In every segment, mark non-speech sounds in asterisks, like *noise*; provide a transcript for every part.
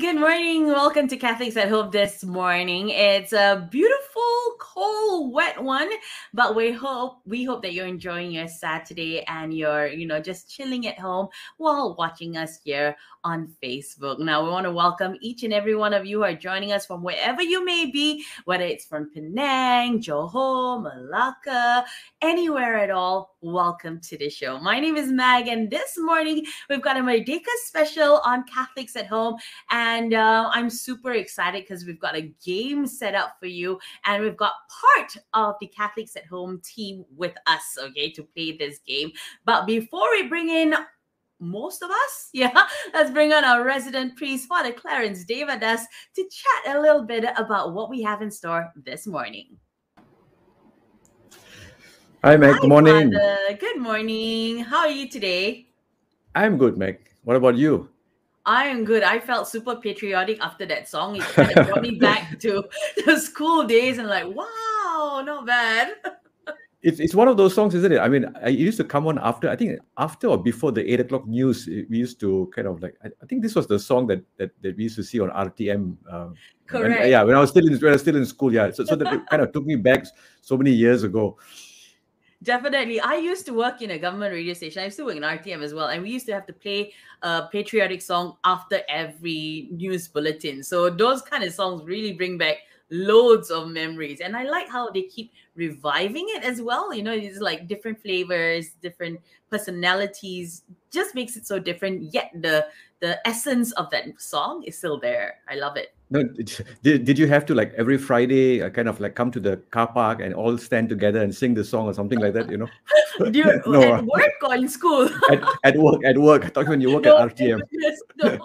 morning. Welcome to Catholics at Home this morning. It's a beautiful, cold, wet one, but we hope we hope that you're enjoying your Saturday and you're, you know, just chilling at home while watching us here on Facebook. Now, we want to welcome each and every one of you who are joining us from wherever you may be, whether it's from Penang, Johor, Malacca, anywhere at all. Welcome to the show. My name is Mag, and this morning we've got a Merdeka special on Catholics at Home. And uh, I'm super excited because we've got a game set up for you, and we've got part of the Catholics at Home team with us, okay, to play this game. But before we bring in most of us. *laughs* Yeah, let's bring on our resident priest, Father Clarence Devadass, to chat a little bit about what we have in store this morning. Hi, Meg. Good morning. Father. Good morning. How are you today? I'm good, Meg. What about you? I am good. I felt super patriotic after that song. It *laughs* kind of brought me back to *laughs* the school days and like, wow, not bad. It's, it's one of those songs, isn't it? I mean, it used to come on after, I think after or before the eight o'clock news. We used to kind of like, I, I think this was the song that that, that we used to see on RTM. Uh, Correct. When, yeah, when I was still in when I was still in school. Yeah, so so that *laughs* kind of took me back so many years ago. Definitely. I used to work in a government radio station. I used to work in RTM as well. And we used to have to play a patriotic song after every news bulletin. So those kind of songs really bring back loads of memories. And I like how they keep reviving it as well. You know, it's like different flavors, different personalities, just makes it so different. Yet the the essence of that song is still there. I love it. No, *laughs* did, did you have to like every Friday uh, kind of like come to the car park and all stand together and sing the song or something like that? You know, *laughs* *laughs* no, at work or in school? at, at work, at work. I thought when you work No, at RTM. yes, no.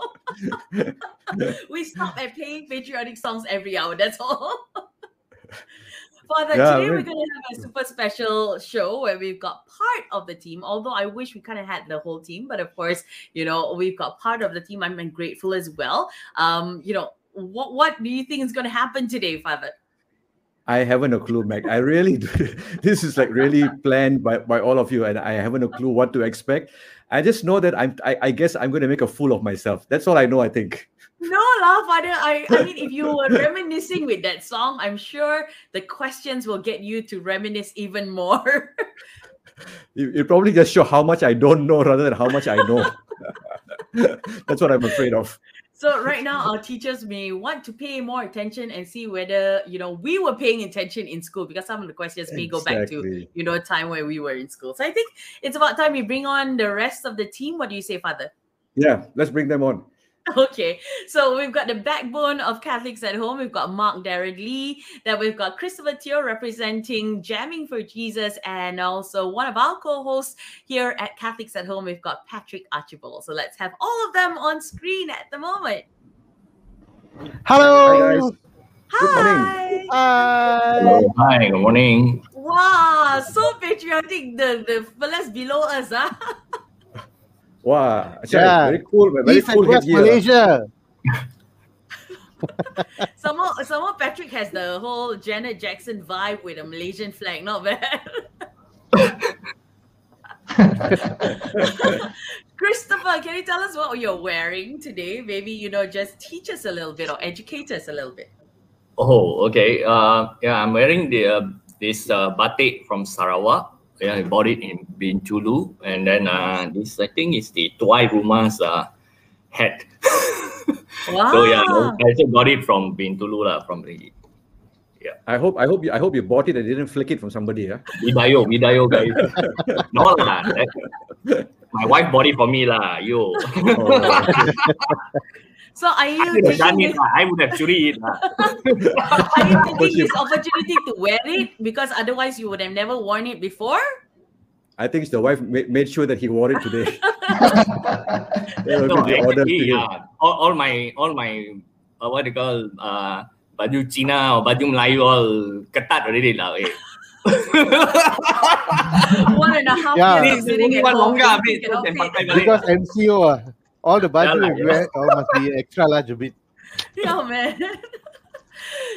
we stop at playing patriotic songs every hour. That's all. Father, Yeah, today we're going to have a super special show where we've got part of the team. Although I wish we kind of had the whole team, but of course, you know, we've got part of the team. I'm I'm grateful as well. Um, you know, what what do you think is going to happen today, Father? I haven't a clue, Meg. I really, do. *laughs* this is like really planned by, by all of you, and I haven't a clue what to expect. I just know that I'm. I, I guess I'm going to make a fool of myself. That's all I know. I think. No, lah, Father. I, I mean, if you were reminiscing with that song, I'm sure the questions will get you to reminisce even more. *laughs* You, you probably just show how much I don't know rather than how much I know. *laughs* That's what I'm afraid of. So right now, our teachers may want to pay more attention and see whether you know we were paying attention in school because some of the questions may go back to you know a time where we were in school. So I think it's about time we bring on the rest of the team. What do you say, Father? Yeah, let's bring them on. *laughs* Okay, so we've got the backbone of Catholics at home. We've got Mark Darren Lee. Then we've got Christopher Teo representing Jamming for Jesus, and also one of our co-hosts here at Catholics at Home. We've got Patrick Archibald. So let's have all of them on screen at the moment. Hi, Hello. guys. Good morning. Hi. Hi. Hello. Hi, good morning. Wow, so patriotic. The the fellas below us, huh? *laughs* Wow, actually, Yeah. very cool. Very East cool and West head. Malaysia. *laughs* Some more, some more. Patrick has the whole Janet Jackson vibe with a Malaysian flag. Not bad. *laughs* Christopher, can you tell us what you're wearing today? Maybe you know, just teach us a little bit or educate us a little bit. Oh, okay. Uh, yeah, I'm wearing the uh, this uh, batik from Sarawak. Yeah, I bought it in Bintulu, and then uh, this I think is the Tuai Rumah's uh, hat. Wow. *laughs* so yeah, I also got it from Bintulu lah, from the I hope, I hope, you, I hope you bought it and didn't flick it from somebody. Yeah. Vidayo, *laughs* Vidayo guys. *laughs* no lah, that- my wife bought it for me lah. Yo, So are I you would have done taking it this. I would have churi it *laughs* are you taking this opportunity to wear it because otherwise you would have never worn it before? I think the wife ma- made sure that he wore it today. *laughs* No, the to actually, uh, all, all my all my uh, what they call uh, baju Cina or baju Melayu all ketat already lah. Eh. *laughs* One and a half Yeah. years of sitting at One home. longer, you bit, cannot then fit. pakai balik. Because MCO, ah, all the budget Yeah lah, you wear all must be extra large a bit. *laughs* Yeah, man. *laughs*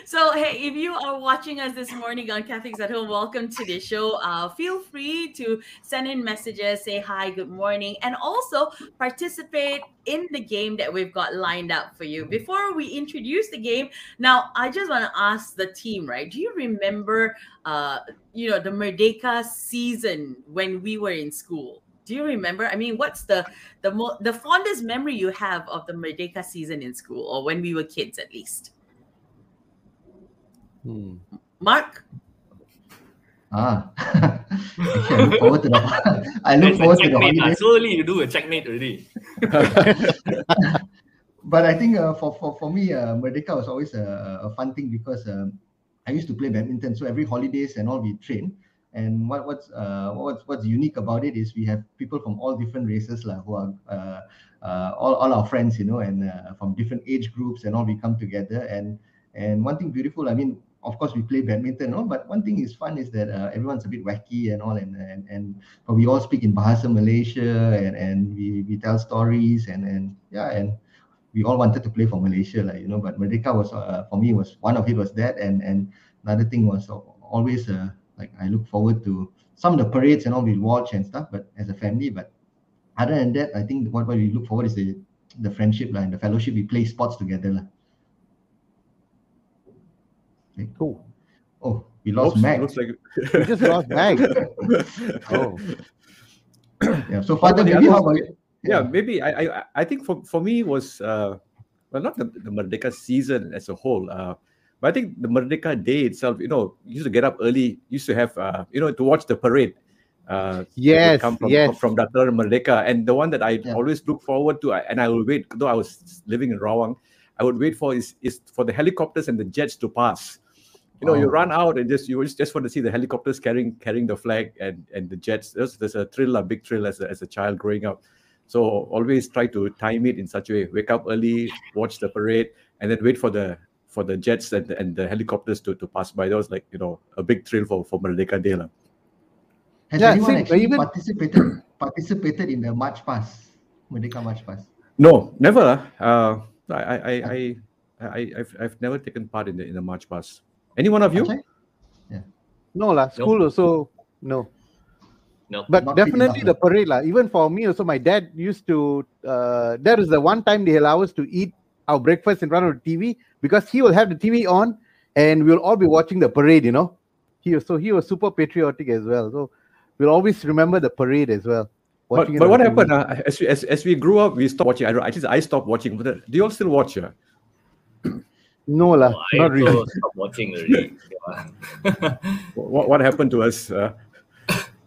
So, hey, if you are watching us this morning on Catholics at Home, welcome to the show. Uh, feel free to send in messages, say hi, good morning, and also participate in the game that we've got lined up for you. Before we introduce the game, now I just want to ask the team, right? Do you remember, uh, you know, the Merdeka season when we were in school? Do you remember? I mean, what's the the mo- the fondest memory you have of the Merdeka season in school, or when we were kids, at least? Hmm. Mark. Ah, Actually, *laughs* I look forward to the. I look It's forward to the checkmate. ah. holiday. Slowly you do a checkmate already. *laughs* But I think uh, for, for for me, uh, Merdeka was always a, a fun thing because um, I used to play badminton. So every holidays and all we train. And what what's uh, what's what's unique about it is we have people from all different races lah, who are uh, uh, all, all our friends, you know, and uh, from different age groups and all we come together. And and one thing beautiful, I mean, of course we play badminton, no? but one thing is fun is that uh, everyone's a bit wacky and all, and and and but we all speak in Bahasa Malaysia and and we we tell stories and and yeah and we all wanted to play for Malaysia, like you know. But Merdeka was uh, for me was one of it was that, and and another thing was always uh, like I look forward to some of the parades and all we watch and stuff, but as a family. But other than that, I think what, what we look forward is the the friendship lah and the fellowship. We play sports together lah. Cool. Oh, we lost Oops, Mac. Looks like *laughs* We just lost Mag. *laughs* Oh. Yeah. So Father, the maybe how about you? yeah, maybe I, I I think for for me was uh well not the, the Merdeka season as a whole. Uh but I think the Merdeka day itself, you know, used to get up early, used to have uh, you know, to watch the parade. Uh Yes, come from, yes. from Dr. Merdeka. And the one that I Yeah. always look forward to, and I will wait, though I was living in Rawang, I would wait for is is for the helicopters and the jets to pass. You know, you Oh. run out and just you just, just want to see the helicopters carrying carrying the flag and and the jets. There's, there's a thrill, a big thrill as a, as a child growing up. So always try to time it in such a way. Wake up early, watch the parade, and then wait for the for the jets and and the helicopters to, to pass by. That was like you know a big thrill for for Merdeka Day. lah. Has Yeah, anyone same, actually even- participated *coughs* participated in the March Pass, Merdeka March Pass? No, never. lah. Uh, I I I I, I I've, I've never taken part in the in the march past. Any one of you? Achai? No, lah. School also, no. No. But Not definitely the parade, lah. Even for me also, my dad used to. Uh, that is the one time they allow us to eat our breakfast in front of the TV because he will have the TV on, and we'll all be watching the parade. You know, he was so he was super patriotic as well. So we'll always remember the parade as well. But, but what TV. happened uh, as, we, as as we grew up, we stopped watching. I don't. I just I stopped watching. But uh, do you all still watch? Uh? *clears throat* No, lah, I not really. also stopped watching already. *laughs* What, what happened to us? Uh,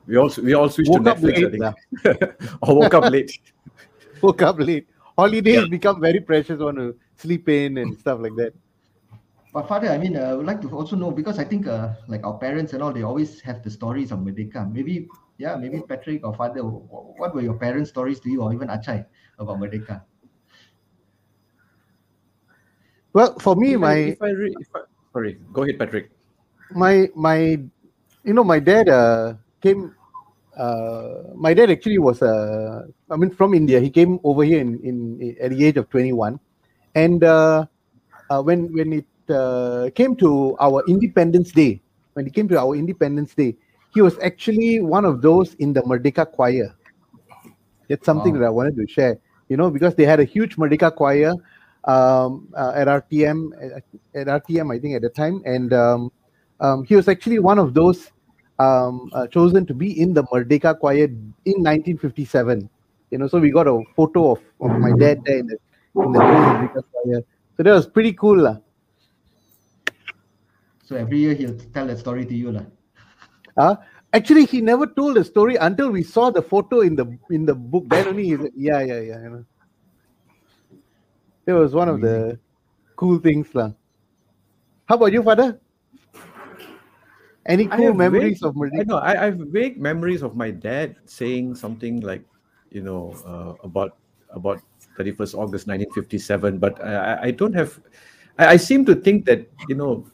we all we all switched Woke to up Netflix. I late, think. *laughs* or woke up late. *laughs* Woke up late. Holidays Yeah. become very precious. Want to sleep in and stuff like that. But father, I mean, uh, I would like to also know because I think uh, like our parents and all, they always have the stories of Merdeka. Maybe, yeah, maybe Patrick or father, what were your parents' stories to you, or even Achai about Merdeka? Well, for me, If I- my if I re- if I- sorry, go ahead, Patrick. my my you know my dad uh, came uh, my dad actually was uh, i mean from india. He came over here in, in at the age of 21 and uh, uh, when when it uh, came to our independence day when it came to our independence day he was actually one of those in the merdeka choir. That's something Wow. that i wanted to share you know because they had a huge merdeka choir um, uh, at rtm at, at rtm i think at the time. And um, um, he was actually one of those um, uh, chosen to be in the Merdeka choir in 1957. You know, so we got a photo of, of my dad there in the, in the Merdeka choir. So that was pretty cool. lah. So every year he'll tell that story to you, lah. Uh, actually, he never told the story until we saw the photo in the in the book. Then only, he said, yeah, yeah, yeah. You know. That was one of the cool things. lah. How about you, father? Any cool memories vague- of I know. I, I have vague memories of my dad saying something like, you know, uh, about about 31st August 1957. But I, I- don't have. I, I seem to think that you know,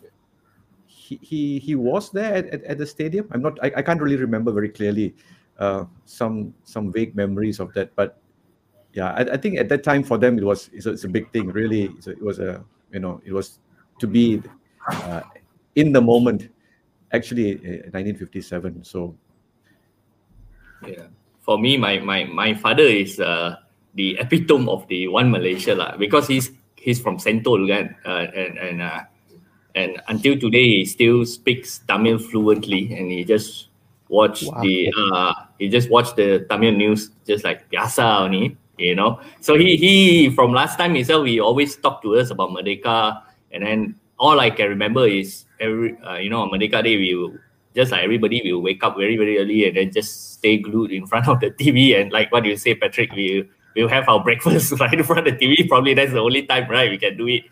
he he, he was there at, at, at the stadium. I'm not. I, I can't really remember very clearly. Uh, some some vague memories of that, but yeah, I, I think at that time for them it was it's a, it's a big thing. Really, a, it was a you know it was to be uh, in the moment. Actually, uh, 1957. So Yeah. For me, my my my father is uh, the epitome of the one Malaysia lah, because he's he's from Sentul kan, uh, and and uh, and until today he still speaks Tamil fluently, and he just watch Wow. the uh, he just watch the Tamil news just like biasa only, you know. So he he from last time himself he always talk to us about Merdeka, and then all I can remember is every uh, you know on Merdeka Day we will just like everybody we will wake up very very early and then just stay glued in front *laughs* of the TV and like what you say Patrick we we'll have our breakfast *laughs* right in front of the TV probably that's the only time right we can do it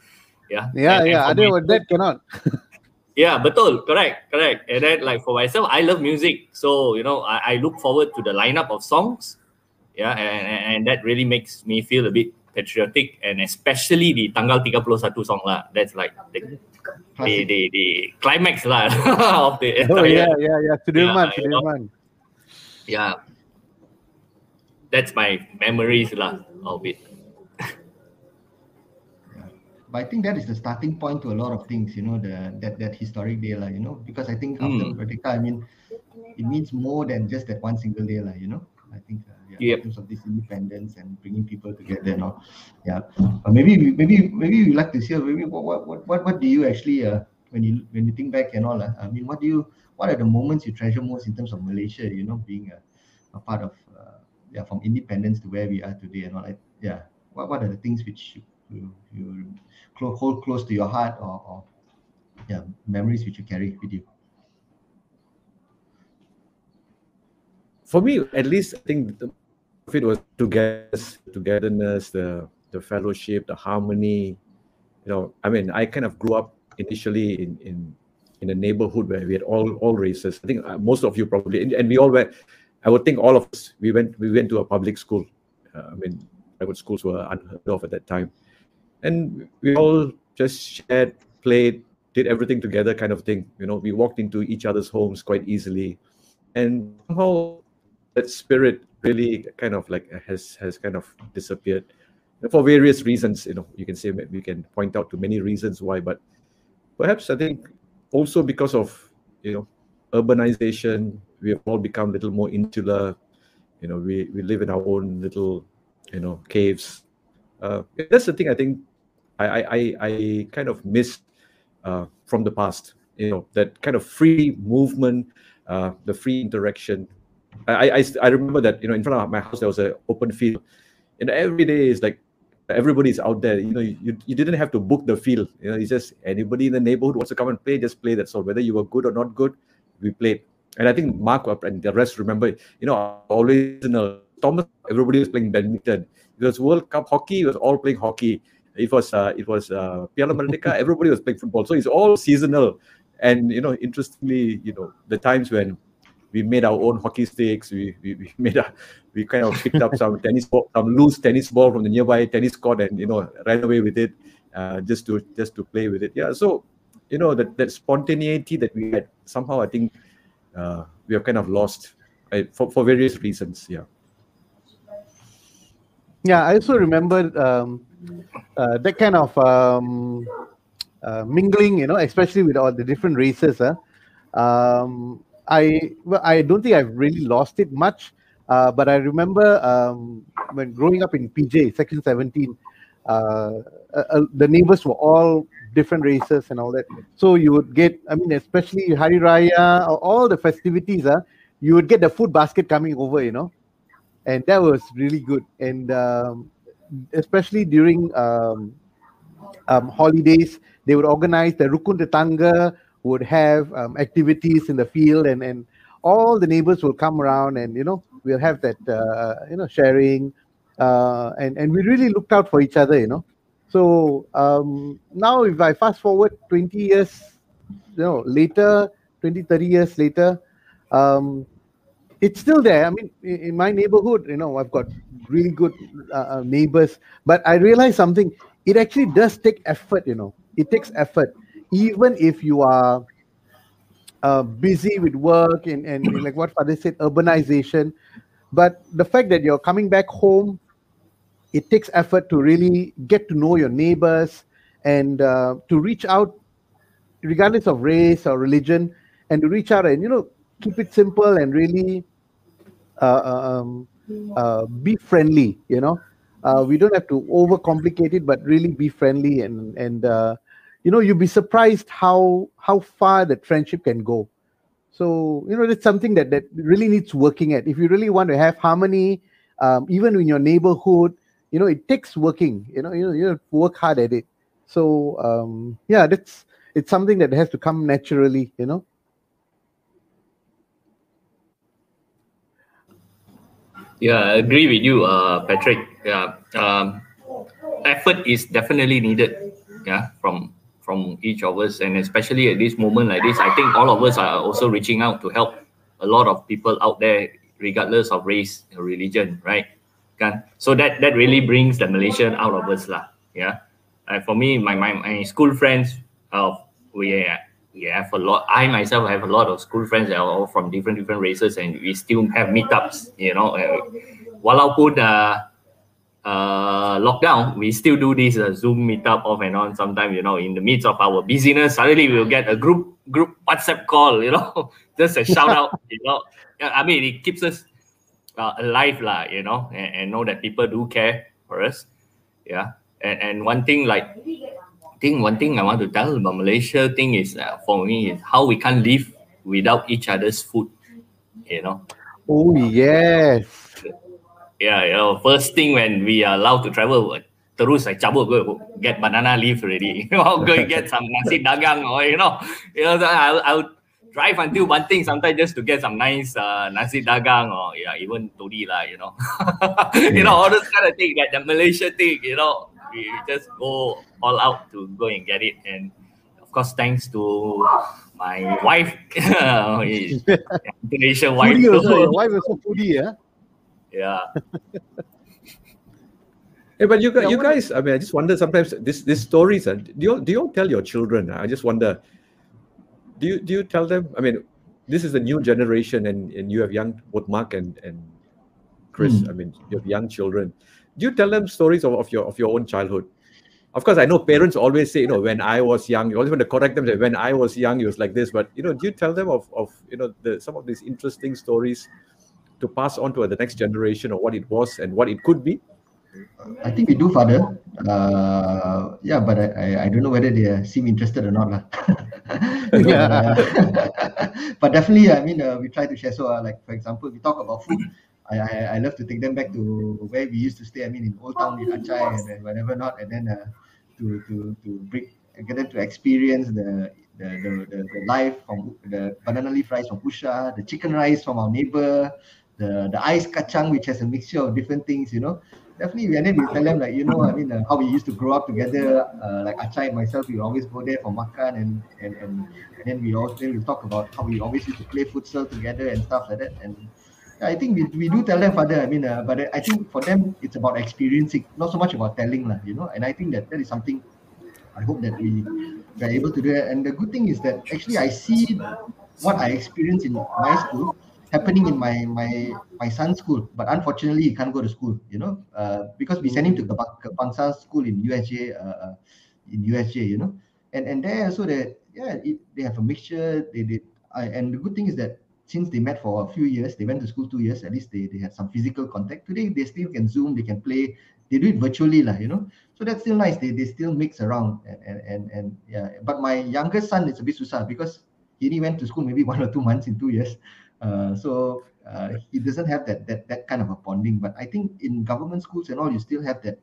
yeah Yeah, And- and yeah. Other my- than that cannot. *laughs* yeah, betul, correct, correct. And then like for myself, I love music, so you know, I, I look forward to the lineup of songs. Yeah, and, and, and that really makes me feel a bit patriotic, and especially the Tanggal 31 song lah. That's like the the, the, the climax lah *laughs* of the Oh entire. yeah, yeah, yeah. Sudirman, you know. Sudirman. yeah. That's my memories lah of it. But I think that is the starting point to a lot of things, you know, the that that historic day, lah, you know, because I think after Mm. Merdeka, I mean, it means more than just that one single day, lah, you know. I think, uh, in terms of this independence and bringing people together and all, yeah. Uh, maybe, maybe, maybe we like to hear. Maybe what, what, what, what, do you actually, uh, when you when you think back and all, uh, I mean, what do you, what are the moments you treasure most in terms of Malaysia? You know, being a, a part of, uh, yeah, from independence to where we are today and all. Yeah, what, what are the things which you, you, you hold close to your heart or, or yeah memories which you carry with you for me, at least, I think the it was togetherness, togetherness, the the fellowship, the harmony. You know, I mean, I kind of grew up initially in in in a neighborhood where we had all all races. I think uh, most of you probably, and, we all went. I would think all of us we went we went to a public school. Uh, I mean, private schools were unheard of at that time, and we all just shared, played, did everything together, kind of thing. You know, we walked into each other's homes quite easily, and somehow that spirit really kind of like has has kind of disappeared for various reasons you know you can say we can point out to many reasons why but perhaps i think also because of you know urbanization we have all become a little more insular you know we we live in our own little you know caves. Uh, that's the thing i think i i i, I kind of miss uh, from the past you know that kind of free movement uh, the free interaction I, I I remember that you know in front of my house there was an open field, and every day is like everybody's out there. You know, you, you didn't have to book the field. You know, it's just anybody in the neighborhood wants to come and play, just play. That's all. Whether you were good or not good, we played. And I think Mark and the rest remember. You know, always in a Thomas, everybody was playing badminton. It was World Cup hockey. It was all playing hockey. It was uh, it was uh, Piala Merdeka. everybody was playing football. So it's all seasonal. And you know, interestingly, you know, the times when we made our own hockey sticks. We we, we *laughs* made a we kind of picked up some tennis ball, some loose tennis ball from the nearby tennis court, and you know ran away with it, uh, just to just to play with it. Yeah, so you know that that spontaneity that we had somehow I think uh, we have kind of lost uh, for for various reasons. Yeah. Yeah, I also remember um, uh, that kind of um, uh, mingling, you know, especially with all the different races. Huh? Um, I well, I don't think I've really lost it much, uh, but I remember um, when growing up in PJ, Section 17, uh, uh, uh, the neighbors were all different races and all that. So you would get, I mean, especially Hari Raya, all the festivities, uh, you would get the food basket coming over, you know, and that was really good. And um, especially during um, um, holidays, they would organize the Rukun Tetangga would have um, activities in the field and, and all the neighbors will come around and you know we'll have that uh, you know sharing uh, and and we really looked out for each other you know. So um, now if i fast forward 20 years you know later 20 30 years later um, it's still there. I mean in, my neighborhood you know i've got really good uh, neighbors but i realize something. It actually does take effort you know. It takes effort even if you are uh, busy with work and, and like what Father said, urbanization. But the fact that you're coming back home, it takes effort to really get to know your neighbors and uh, to reach out regardless of race or religion, and to reach out and you know keep it simple and really uh, um, uh, be friendly. You know, uh, we don't have to overcomplicate it, but really be friendly and and uh, you know you'd be surprised how how far that friendship can go. So you know it's something that that really needs working at. If you really want to have harmony, um, even in your neighborhood, you know it takes working. You know you know you work hard at it. So um, yeah, that's it's something that has to come naturally. You know. Yeah, I agree with you, uh, Patrick. Yeah, um, effort is definitely needed. Yeah, from from each of us, and especially at this moment like this, I think all of us are also reaching out to help a lot of people out there, regardless of race or religion, right? Kan? So that that really brings the Malaysian out of us, lah. Yeah, uh, for me, my, my my school friends, uh, we we have a lot. I myself have a lot of school friends that are all from different different races, and we still have meetups. You know, uh, walaupun uh, uh, lockdown, we still do this uh, Zoom meetup off and on. Sometimes, you know, in the midst of our busyness, suddenly we'll get a group group WhatsApp call. You know, *laughs* just a shout out. *laughs* You know, I mean, it keeps us uh, alive, lah. You know, and, and know that people do care for us. Yeah, and and one thing like thing, one thing I want to tell about Malaysia thing is uh, for me is how we can't live without each other's food. You know. Oh yes. Yeah, you know, first thing when we are allowed to travel, terus I cabut go get banana leaf already. You *laughs* know, go *laughs* get some nasi dagang or you know, you know, I'll, I'll drive until Banting sometimes just to get some nice uh, nasi dagang or yeah, even todi lah, you know. *laughs* you know, all this kind of thing, like the Malaysia thing, you know, we just go all out to go and get it. And of course, thanks to my wife, Indonesian wife. Foodie also. Wife also foodie, yeah. Yeah. *laughs* Hey, but you, Yeah, you what- guys, I mean, I just wonder sometimes this these stories. Uh, do you do you tell your children? I just wonder. Do you do you tell them? I mean, this is a new generation, and and you have young both Mark and and Chris. I mean, you have young children. Do you tell them stories of, of your of your own childhood? Of course, I know parents always say, you know, when I was young, you always want to correct them. Say, when I was young, it was like this. But you know, do you tell them of of you know the some of these interesting stories to pass on to the next generation of what it was and what it could be? I think we do, Father. Uh, yeah, but I, I, I don't know whether they uh, seem interested or not. uh, *laughs* *laughs* but definitely, I mean, uh, we try to share. So, uh, like, for example, we talk about food. I, I, I love to take them back to where we used to stay. I mean, in Old Town in Acai and then whatever not. And then uh, to, to, to bring, get them to experience the, the, the, the, the life from the banana leaf rice from Usha, the chicken rice from our neighbor, the, the ice kacang, which has a mixture of different things, you know. Definitely we and then we tell them like you know I mean uh, how we used to grow up together uh, like Achai and myself we always go there for makan and and and, and then we also then we talk about how we always used to play futsal together and stuff like that. And I think we, we do tell them father I mean uh, but I think for them it's about experiencing not so much about telling lah, you know. And I think that that is something I hope that we we are able to do. That and the good thing is that actually I see what I experienced in my school happening in my my my son's school but unfortunately he can't go to school you know uh, because we send him to Kepang- Kebangsaan school in USJ uh, uh, in USJ you know. And and there also that yeah it, they have a mixture they did I, and the good thing is that since they met for a few years they went to school two years at least they, they had some physical contact. Today they still can zoom they can play they do it virtually lah you know. So that's still nice they, they still mix around and, and and and yeah. But my youngest son is a bit susah because he only went to school maybe *laughs* one or two months in two years uh, so uh, he doesn't have that that that kind of a bonding. But I think in government schools and all, you still have that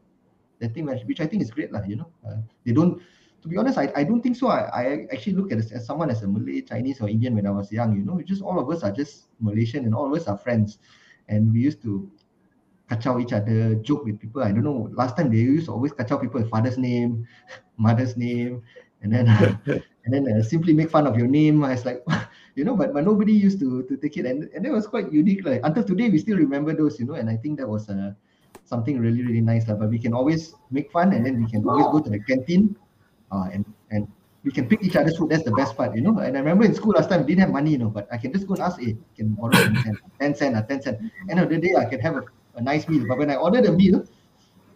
that thing, which, I think is great, lah. You know, uh, they don't. To be honest, I, I don't think so. I, I actually look at it as someone as a Malay, Chinese, or Indian when I was young. You know, just all of us are just Malaysian, and all of us are friends, and we used to kacau each other, joke with people. I don't know. Last time they used to always kacau people with father's name, *laughs* mother's name, and then *laughs* and then uh, simply make fun of your name. I was like, *laughs* you know, but, but nobody used to to take it, and and that was quite unique. Like until today, we still remember those, you know, and I think that was uh, something really really nice. Like, but we can always make fun, and then we can always go to the canteen, uh, and and we can pick each other's food. That's the best part, you know. And I remember in school last time, we didn't have money, you know, but I can just go and ask, hey, can borrow 10 cent, 10 cent, or 10 cent. End of the day, I can have a, a nice meal. But when I order the meal,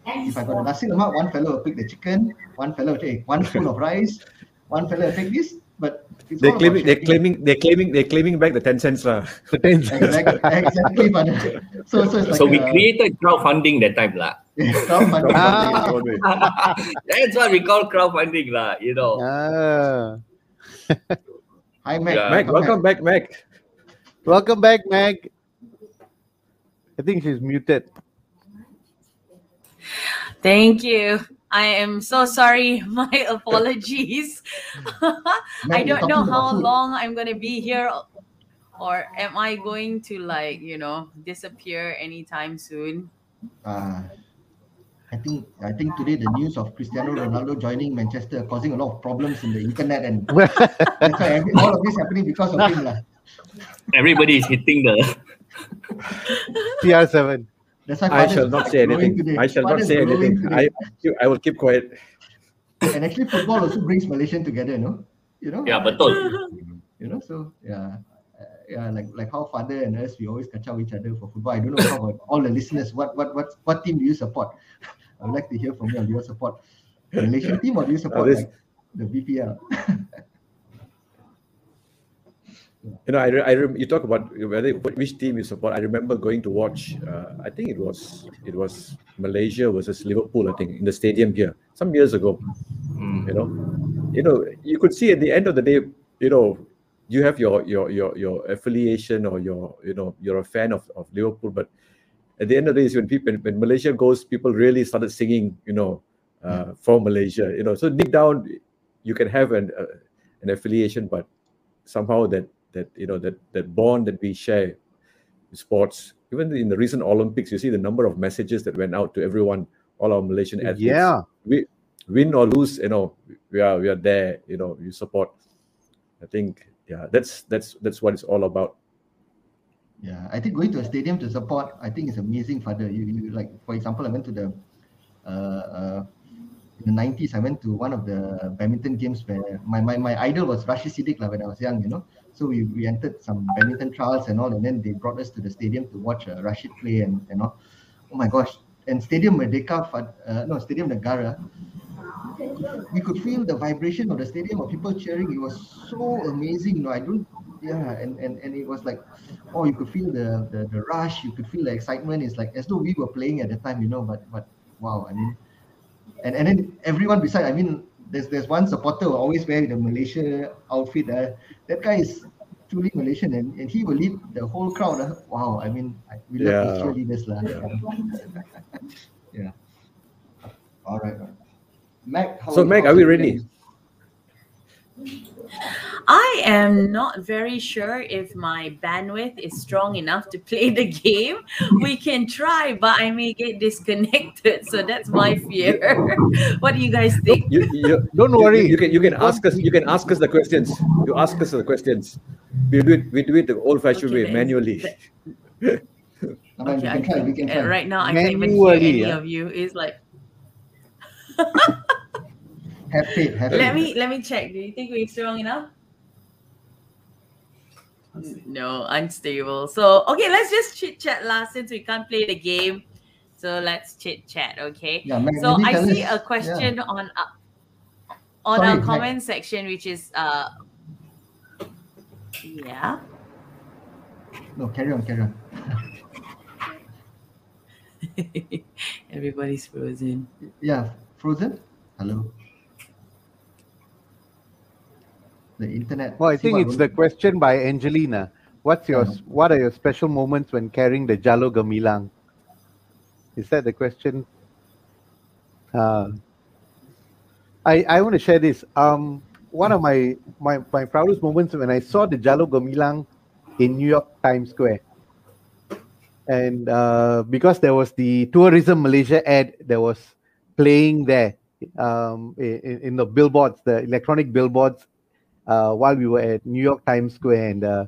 if I got a nasi lemak, one fellow will pick the chicken, one fellow will take one spoon of rice, one fellow will take this, but They're claiming, they're claiming, they're claiming, they're claiming back the ten cents lah. Exactly, exactly. *laughs* So, so it's like so we a- created crowdfunding that time lah. *laughs* crowdfunding. Ah. *laughs* That's what we call crowdfunding lah. You know. Ah. Hi, Mac. Yeah. Mac, welcome back, Mac. Welcome back, Meg. I think she's muted. Thank you. I am so sorry. *laughs* My apologies. *laughs* I don't know how long I'm going to be here or am I going to like, you know, disappear anytime soon? Uh, I think I think today the news of Cristiano Ronaldo joining Manchester causing a lot of problems in the internet and *laughs* that's why every, all of this happening because of him. lah. Everybody is hitting the. CR7. That's why I shall not say anything. today. I shall not say anything. I, I will keep quiet. And actually, football also brings Malaysian together, you know. You know. Yeah, betul. *laughs* You know, so yeah. Uh, yeah, like like how father and us we always catch up each other for football. I don't know how about all the listeners. What what what what team do you support? *laughs* I would like to hear from you. Do you support the Malaysian team or do you support this- like the EPL? *laughs* You know, I, I rem- you talk about whether which team you support. I remember going to watch. Uh, I think it was it was Malaysia versus Liverpool. I think in the stadium here some years ago. Mm. You know, you know, you could see at the end of the day, you know, you have your your your your affiliation or your you know you're a fan of, of Liverpool, but at the end of the day, is when people when Malaysia goes, people really started singing, you know, uh, for Malaysia. You know, so deep down, you can have an uh, an affiliation, but somehow that that you know that that bond that we share with sports even in the recent olympics you see the number of messages that went out to everyone all our malaysian athletes Yeah. we win or lose you know we are we are there you know you support i think yeah that's that's that's what it's all about Yeah, I think going to a stadium to support, I think is amazing. Father, you, you like for example, I went to the uh, uh, in the 90s. I went to one of the badminton games where my my, my idol was Rashid Sidek lah when I was young, you know. So we, we entered some badminton trials and all, and then they brought us to the stadium to watch uh, Rashid play and and all. Oh my gosh! And Stadium Merdeka, uh, no Stadium Negara, we could feel the vibration of the stadium of people cheering. It was so amazing. You know, I don't, yeah, and and and it was like, oh, you could feel the the, the rush. You could feel the excitement. It's like as though we were playing at the time, you know. But but wow, I mean, and and then everyone beside. I mean, there's there's one supporter who always wear the Malaysia outfit. Uh, that guy is truly Malaysian, and, and he will lead the whole crowd. Uh. Wow, I mean, I, we love these Yeah. cheerleaders, lah. yeah. *laughs* All right. all right. Mac, how So, Mac, are we ready? *laughs* I am not very sure if my bandwidth is strong enough to play the game. We can try, but I may get disconnected. So that's my fear. *laughs* what do you guys think? you, you Don't worry. you, can you can ask us you can ask us the questions you ask us the questions we do it we do it the old fashioned Okay, way then- manually Naman, *laughs* Okay, I can try. We can try. right now I can't even hear any yeah. of you. It's like Have faith. Have *laughs* let me let me check. Do you think we're strong enough? No, unstable. So okay, let's just chit chat last since we can't play the game. So let's chit chat, okay? Yeah, So maybe I see us- a question on uh, on Sorry, our Mac. comment section, which is uh yeah. No, carry on, carry on. *laughs* Everybody's frozen. Yeah, Frozen. Hello. The internet. Well, I think it's the question by Angelina. What's your Yeah. what are your special moments when carrying the Jalur Gemilang? Is that the question? Uh, I I want to share this. Um, one of my, my my proudest moments when I saw the Jalur Gemilang in New York Times Square, and uh, because there was the Tourism Malaysia ad that was playing there um, in, in the billboards, the electronic billboards uh, while we were at New York Times Square, and uh,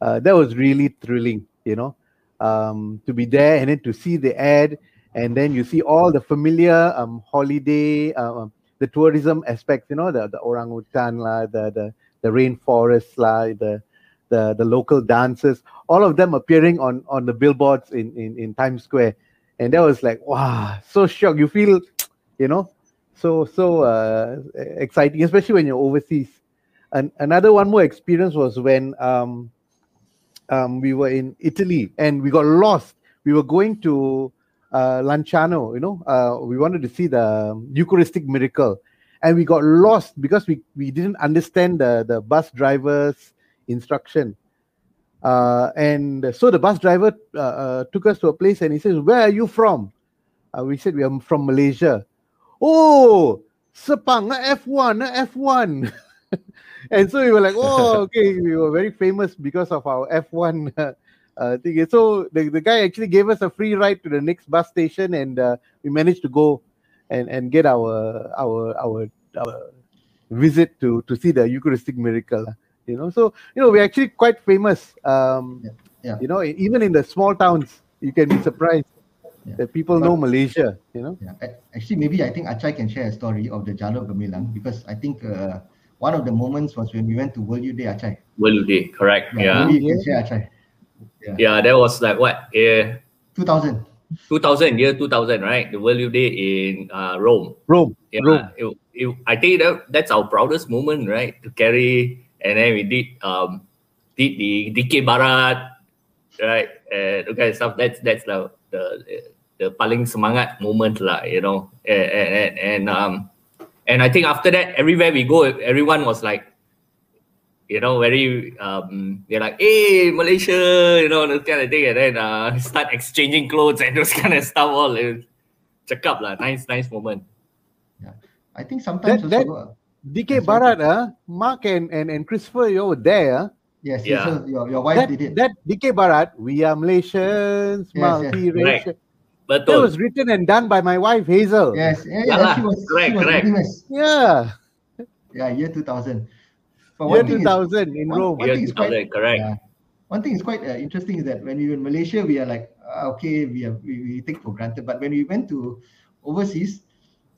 uh, that was really thrilling, you know, um, to be there and then to see the ad, and then you see all the familiar um, holiday, uh, um, the tourism aspects, you know, the, the orangutan, la, the the the rainforest, la, the the the local dances, all of them appearing on on the billboards in in, in Times Square, and that was like wow, so shocked. You feel, you know, so so uh, exciting, especially when you're overseas. An, another one more experience was when um, um, we were in Italy and we got lost. We were going to uh, Lanciano, you know, uh, we wanted to see the Eucharistic miracle, and we got lost because we, we didn't understand the, the bus driver's instruction. Uh, and so the bus driver uh, uh, took us to a place and he says, Where are you from? Uh, we said, We are from Malaysia. Oh, Sepang, not F1, not F1. *laughs* and so we were like, *laughs* Oh, okay. We were very famous because of our F1 *laughs* uh, thing. So the, the guy actually gave us a free ride to the next bus station and uh, we managed to go and, and get our, our, our, our visit to, to see the Eucharistic miracle you know so you know we're actually quite famous um Yeah, yeah. you know even in the small towns you can be surprised Yeah. that people know malaysia you know Yeah, actually, maybe I think Achai can share a story of the Jalur Gemilang because I think uh, one of the moments was when we went to World Youth Day, Achai. World Day, correct? Yeah. maybe you can Yeah. share Achai. Yeah, that was like what? Yeah, 2000. 2000, year 2000, right? The World Youth Day in uh, Rome. rome Yeah, rome it- it- I think that that's our proudest moment, right? To carry, and then we did um did the DK Barat, right? And okay, stuff. That's that's the the the paling semangat moment lah, you know. And and, and um and I think after that, everywhere we go, everyone was like, you know, very um they're like, hey Malaysia, you know, this kind of thing, and then uh *laughs* start exchanging clothes and those *laughs* kind of stuff all. Check up lah, nice nice moment. Yeah, I think sometimes That- also. that- dk That's barat uh, mark and, and and christopher you were there uh, yes, Yeah. yes, so your, your wife that, did it. that dk barat we are malaysians Yes, yes. Multiracial that was written and done by my wife hazel yes, yeah, Yeah yeah, lah, she was, correct, she was correct. leading yeah Yeah, year 2000. But year one thing is- 2000 in one- rome one Year thing is quite- correct. Yeah. One thing is quite uh, interesting is that when we were in Malaysia, we are like, uh, okay, we, are, we we take for granted. But when we went to overseas,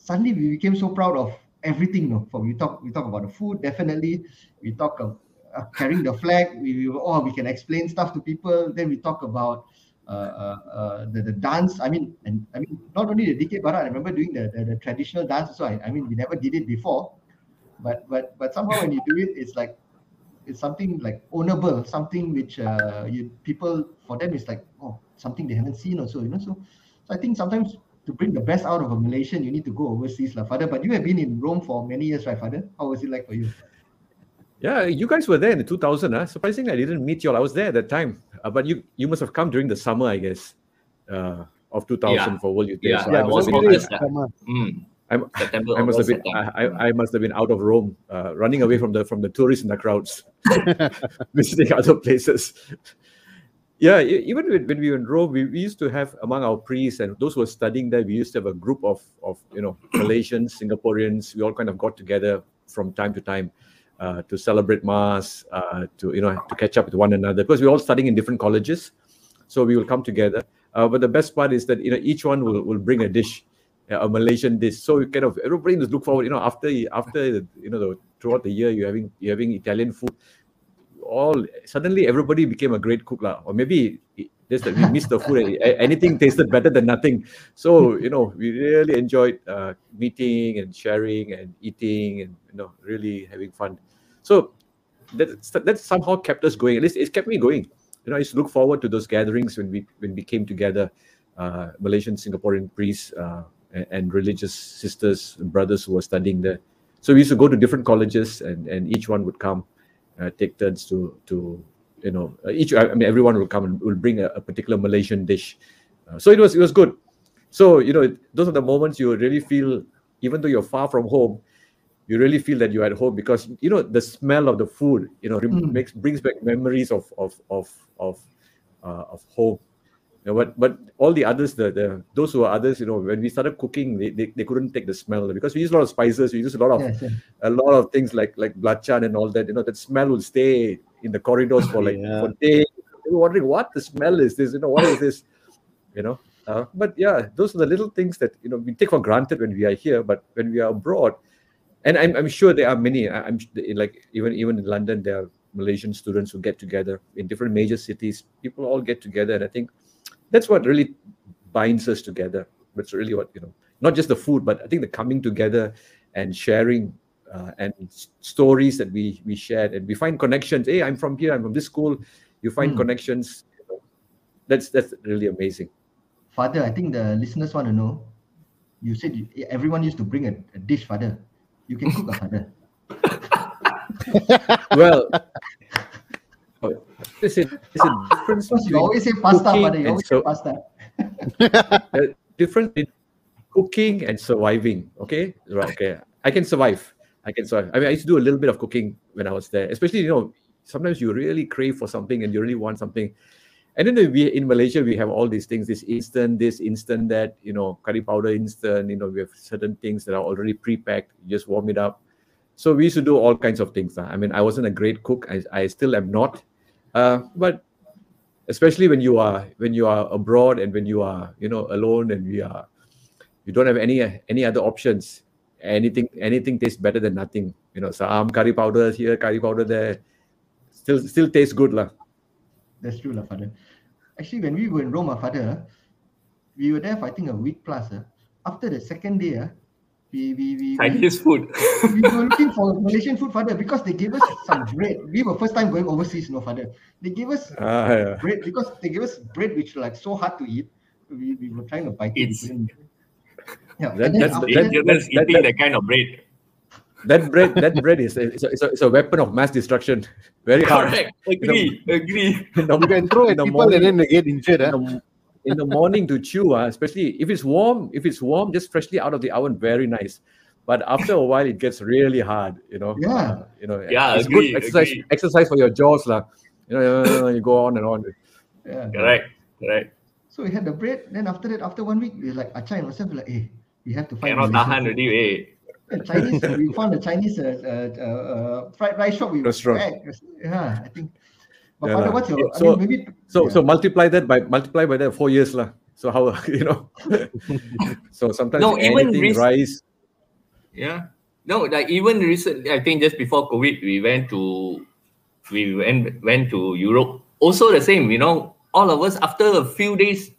suddenly we became so proud of everything. No, for we talk we talk about the food, definitely. We talk of uh, carrying the flag. We, we oh we can explain stuff to people. Then we talk about uh, uh, uh, the, the dance. I mean, and I mean not only the DK Barat. I remember doing the, the, the traditional dance. So I, I mean we never did it before, but but but somehow when you do it, it's like it's something like ownable, something which uh, you people for them is like oh something they haven't seen also, you know. So, so I think sometimes to bring the best out of a Malaysian, you need to go overseas, lah, Father. But you have been in Rome for many years, right, Father? How was it like for you? Yeah, you guys were there in 2000. Huh? Surprisingly, I didn't meet you all. I was there at that time. Uh, but you you must have come during the summer, I guess, uh, of 2000 Yeah. for World Youth Day. Yeah, So yeah I, was must have been, August, Day. Mm. I'm- September, I must have been I, I, I must have been out of Rome, uh, running away from the from the tourists and the crowds, *laughs* *laughs* visiting other places. Yeah, even when when we were in Rome, we, we used to have among our priests and those who were studying there, we used to have a group of of you know *clears throat* Malaysians, Singaporeans. We all kind of got together from time to time uh, to celebrate mass, uh, to you know to catch up with one another because we're all studying in different colleges, so we will come together. Uh, but the best part is that you know each one will, will bring a dish, a Malaysian dish. So you kind of everybody just look forward. You know after after you know the, throughout the year you're having you're having Italian food all suddenly everybody became a great cook lah. or maybe just that we missed the food anything tasted better than nothing so you know we really enjoyed uh, meeting and sharing and eating and you know really having fun so that that somehow kept us going at least it kept me going you know i used to look forward to those gatherings when we when we came together uh, malaysian singaporean priests uh, and, and religious sisters and brothers who were studying there so we used to go to different colleges and and each one would come uh, take turns to to you know uh, each I mean everyone will come and will bring a, a particular Malaysian dish. Uh, so it was it was good. So you know those are the moments you really feel even though you're far from home, you really feel that you're at home because you know the smell of the food you know Mm. makes brings back memories of of of of uh, of home. You know, but but all the others, the, the those who are others, you know, when we started cooking, they, they, they couldn't take the smell because we use a lot of spices, we use a lot of Yes, yes. a lot of things like like belacan and all that. You know, that smell will stay in the corridors for like Yeah. for days. They were wondering what the smell is this. You know, what is this? *laughs* You know. Uh, but yeah, those are the little things that you know we take for granted when we are here. But when we are abroad, and I'm, I'm sure there are many. I- I'm like even even in London, there are Malaysian students who get together in different major cities. People all get together, and I think that's what really binds us together. That's really what you know, not just the food, but I think the coming together and sharing uh, and s- stories that we we shared, and we find connections. Hey, I'm from here. I'm from this school. You find Hmm. connections. you know. That's that's really amazing. Father, I think the listeners want to know. You said you, everyone used to bring a, a dish, Father. You can cook a father. *laughs* Well, there's a, there's a difference you always say pasta, Father. You always so- say pasta. *laughs* difference in cooking and surviving. Okay, right. Okay, I can survive. I can survive. I mean, I used to do a little bit of cooking when I was there, especially you know sometimes you really crave for something and you really want something. And then we in Malaysia we have all these things, this instant, this instant, that you know, curry powder instant. You know, we have certain things that are already pre-packed. You just warm it up. So we used to do all kinds of things. I mean, I wasn't a great cook. I, I still am not. Uh, but especially when you are when you are abroad and when you are you know alone and we are you don't have any any other options anything anything tastes better than nothing you know some curry powder here curry powder there still still tastes good lah That's true, lah, Father. Actually, when we were in Rome, ah, Father, we were there for I think a week plus. ah. After the second day, ah, we, we, we, we, Chinese food. *laughs* we were looking for *laughs* Malaysian food, Father, because they gave us some bread. We were first time going overseas, no, Father. They gave us ah, yeah. bread because they gave us bread which like so hard to eat. We, we were trying to bite it. It's- couldn't. Yeah, That- that's after the- that- Dangerous that- eating that- that kind of bread. That bread that bread is a, it's, a, it's, a, it's a weapon of mass destruction very hard Correct. Agree. Agree. in the, You can throw in at the people morning- and then they get injured. in Huh? the, in the morning to chew, uh, especially if it's warm, if it's warm, just freshly out of the oven, very nice. But after a while, it gets really hard, you know. Yeah. Uh, you know. Yeah, it's agree, good exercise, agree. exercise for your jaws, lah. You know, you go on and on. yeah. Correct. Correct. So we had the bread. Then after that, after one week, we were like Acha and myself like, hey, we have to find Cannot tahan food." already, eh. A Chinese. *laughs* we found a Chinese uh, uh, uh, uh, fried rice shop. We Restaurant. packed. Yeah, I think. But Yeah Father, what's your? Yeah, I so- mean, maybe. So yeah. so multiply that by multiply by that four years, lah. So how *laughs* you know? *laughs* so sometimes No, even anything risk- rice. Yeah. No, like even recently, I think just before COVID, we went to we went went to Europe. Also the same, you know, all of us after a few days,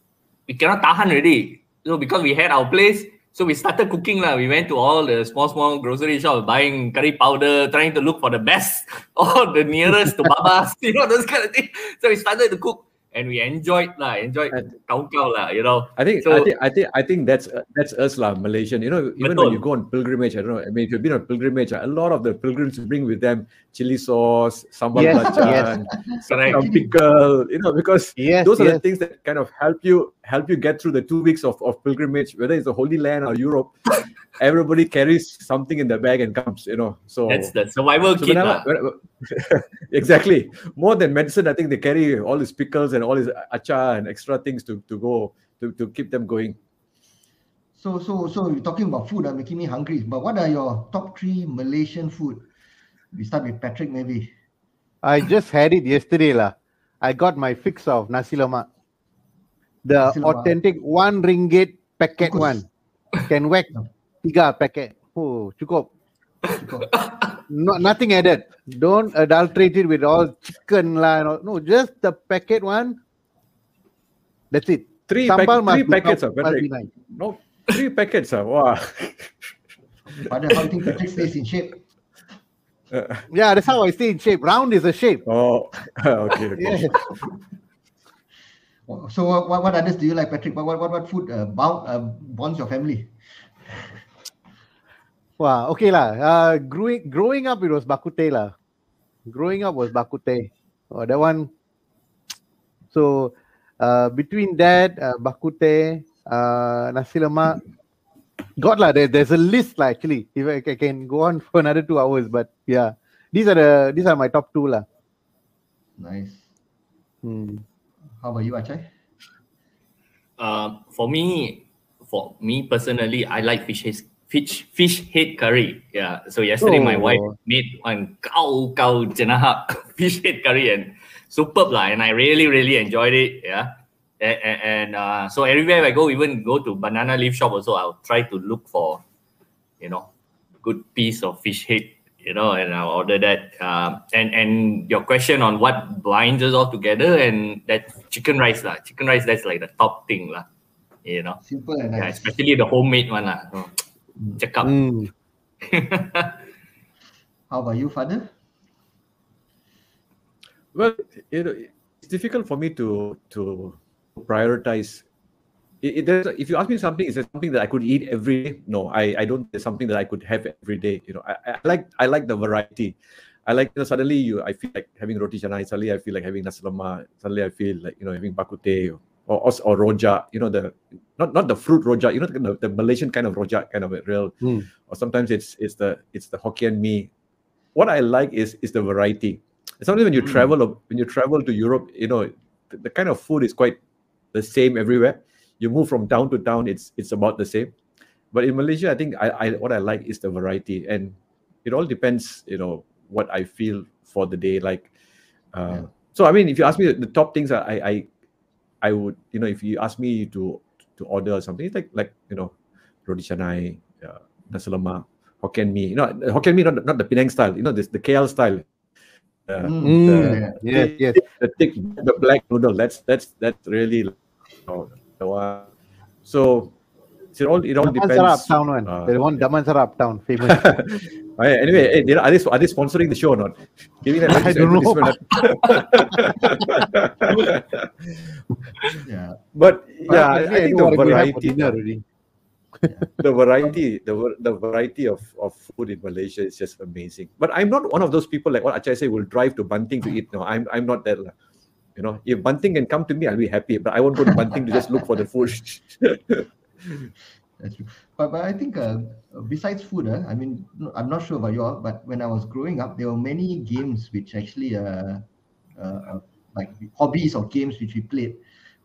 we cannot tahan already. So because we had our place, so we started cooking lah. We went to all the small small grocery shops, buying curry powder, trying to look for the best *laughs* or the nearest to Baba's, *laughs* you know, those kind of things. So we started to cook and we enjoyed lah, enjoyed And- kau kau lah, you know. I think, I think, I think, I think that's uh, that's us lah, Malaysian. You know, even when you go on pilgrimage, I don't know. I mean, if you've been on pilgrimage, a lot of the pilgrims bring with them chili sauce, sambal Yes, belacan, yes. Correct. some pickle. You know, because Yes, those are yes. the things that kind of help you help you get through the two weeks of, of pilgrimage, whether it's the Holy Land or Europe. *laughs* Everybody carries something in their bag and comes. You know, so That's the survival so kit whenever, whenever- *laughs* exactly more than medicine i think they carry all these pickles and all these achar and extra things to, to go to, to keep them going So so so you're talking about food. are making me hungry. But what are your top three Malaysian food? We start with Patrick, maybe. I just had it yesterday lah. I got my fix of nasi lemak. The authentic one ringgit packet Bungkus. one. Can whack tiga packet. Oh, cukup. Cukup. *laughs* No, nothing added. Don't adulterate it with all chicken lah. and all. No, just the packet one. That's it. three, Sambal pack, must three be packets top- of must Patrick. nice. no three packets ah. wow Father, how think Patrick stays in shape? Yeah, that's how I stay in shape. Round is a shape. oh *laughs* okay, okay. Yeah. So what, what, others do you like, Patrick? What what what, food uh, bound, uh, bonds your family? Wow, okay lah. Uh, growing growing up, it was bak kut teh lah. Growing up was bak kut teh. Oh, that one. So, uh, between that, uh, bak kut teh, uh, nasi lemak, got lah. There, there's a list lah. Actually, if I, ca- can go on for another two hours, but yeah, these are the these are my top two lah. Nice. Hmm. How about you, Achai? Uh, for me, for me personally, I like fish head, fish fish head curry. Yeah. So yesterday, my wife Oh. made one kau kau jenahak *laughs* fish head curry and superb lah, and I really really enjoyed it. Yeah. And, and, and uh, so everywhere I go, even go to banana leaf shop also, I'll try to look for, you know, good piece of fish head. You know, and I'll order that. Um, and and your question on what binds us all together, and that chicken rice lah. Chicken rice, that's like the top thing lah. You know. Simple and Yeah, nice. especially the homemade one lah. Oh, check out. Hmm. *laughs* How about you, Father? Well, you know, it's difficult for me to to prioritize. It, it, if you ask me something, is there something that I could eat every day? No, I, I don't. There's something that I could have every day. You know, I, I like I like the variety. I like you know, suddenly you I feel like having roti canai. Suddenly I feel like having nasi lemak. Suddenly I feel like you know having bak kut teh or, or or rojak. You know the not not the fruit rojak. You know the, the Malaysian kind of rojak, kind of a real. Mm. Or sometimes it's it's the it's the Hokkien mee. What I like is is the variety. Sometimes when you Mm. travel when you travel to Europe, you know the, the kind of food is quite the same everywhere. You move from town to town, it's it's about the same. But in Malaysia, I think I, I what I like is the variety, and it all depends, you know, what I feel for the day. Like, uh, Yeah. so I mean, if you ask me the top things, I I I would, you know, if you ask me to to order something, it's like like you know, roti canai, uh, nasi lemak, Hokkien mee. You know, Hokkien mee, not not the Penang style. You know, this the KL style. Uh, Mm, Mm. yeah, Yes, yes. the thick, the black noodle. That's that's that's really you know, the one. So it all it all Damansara depends. Uptown one. uh, the one Damansara Uptown, famous. *laughs* Anyway, hey, are they are they sponsoring the show or not? Give me that I don't know. *laughs* yeah. but But yeah, I, actually, I think the what we have for variety, dinner already. *laughs* the variety, the the variety of, of food in Malaysia is just amazing. But I'm not one of those people like what Achay say will drive to Banting to eat. No, I'm I'm not that. You know, if Banting can come to me, I'll be happy. But I won't go to Banting to just look for the food. That's true. But, but I think uh, besides food, uh, I mean, I'm not sure about you all, but when I was growing up, there were many games which actually, uh, uh, uh, like hobbies or games which we played,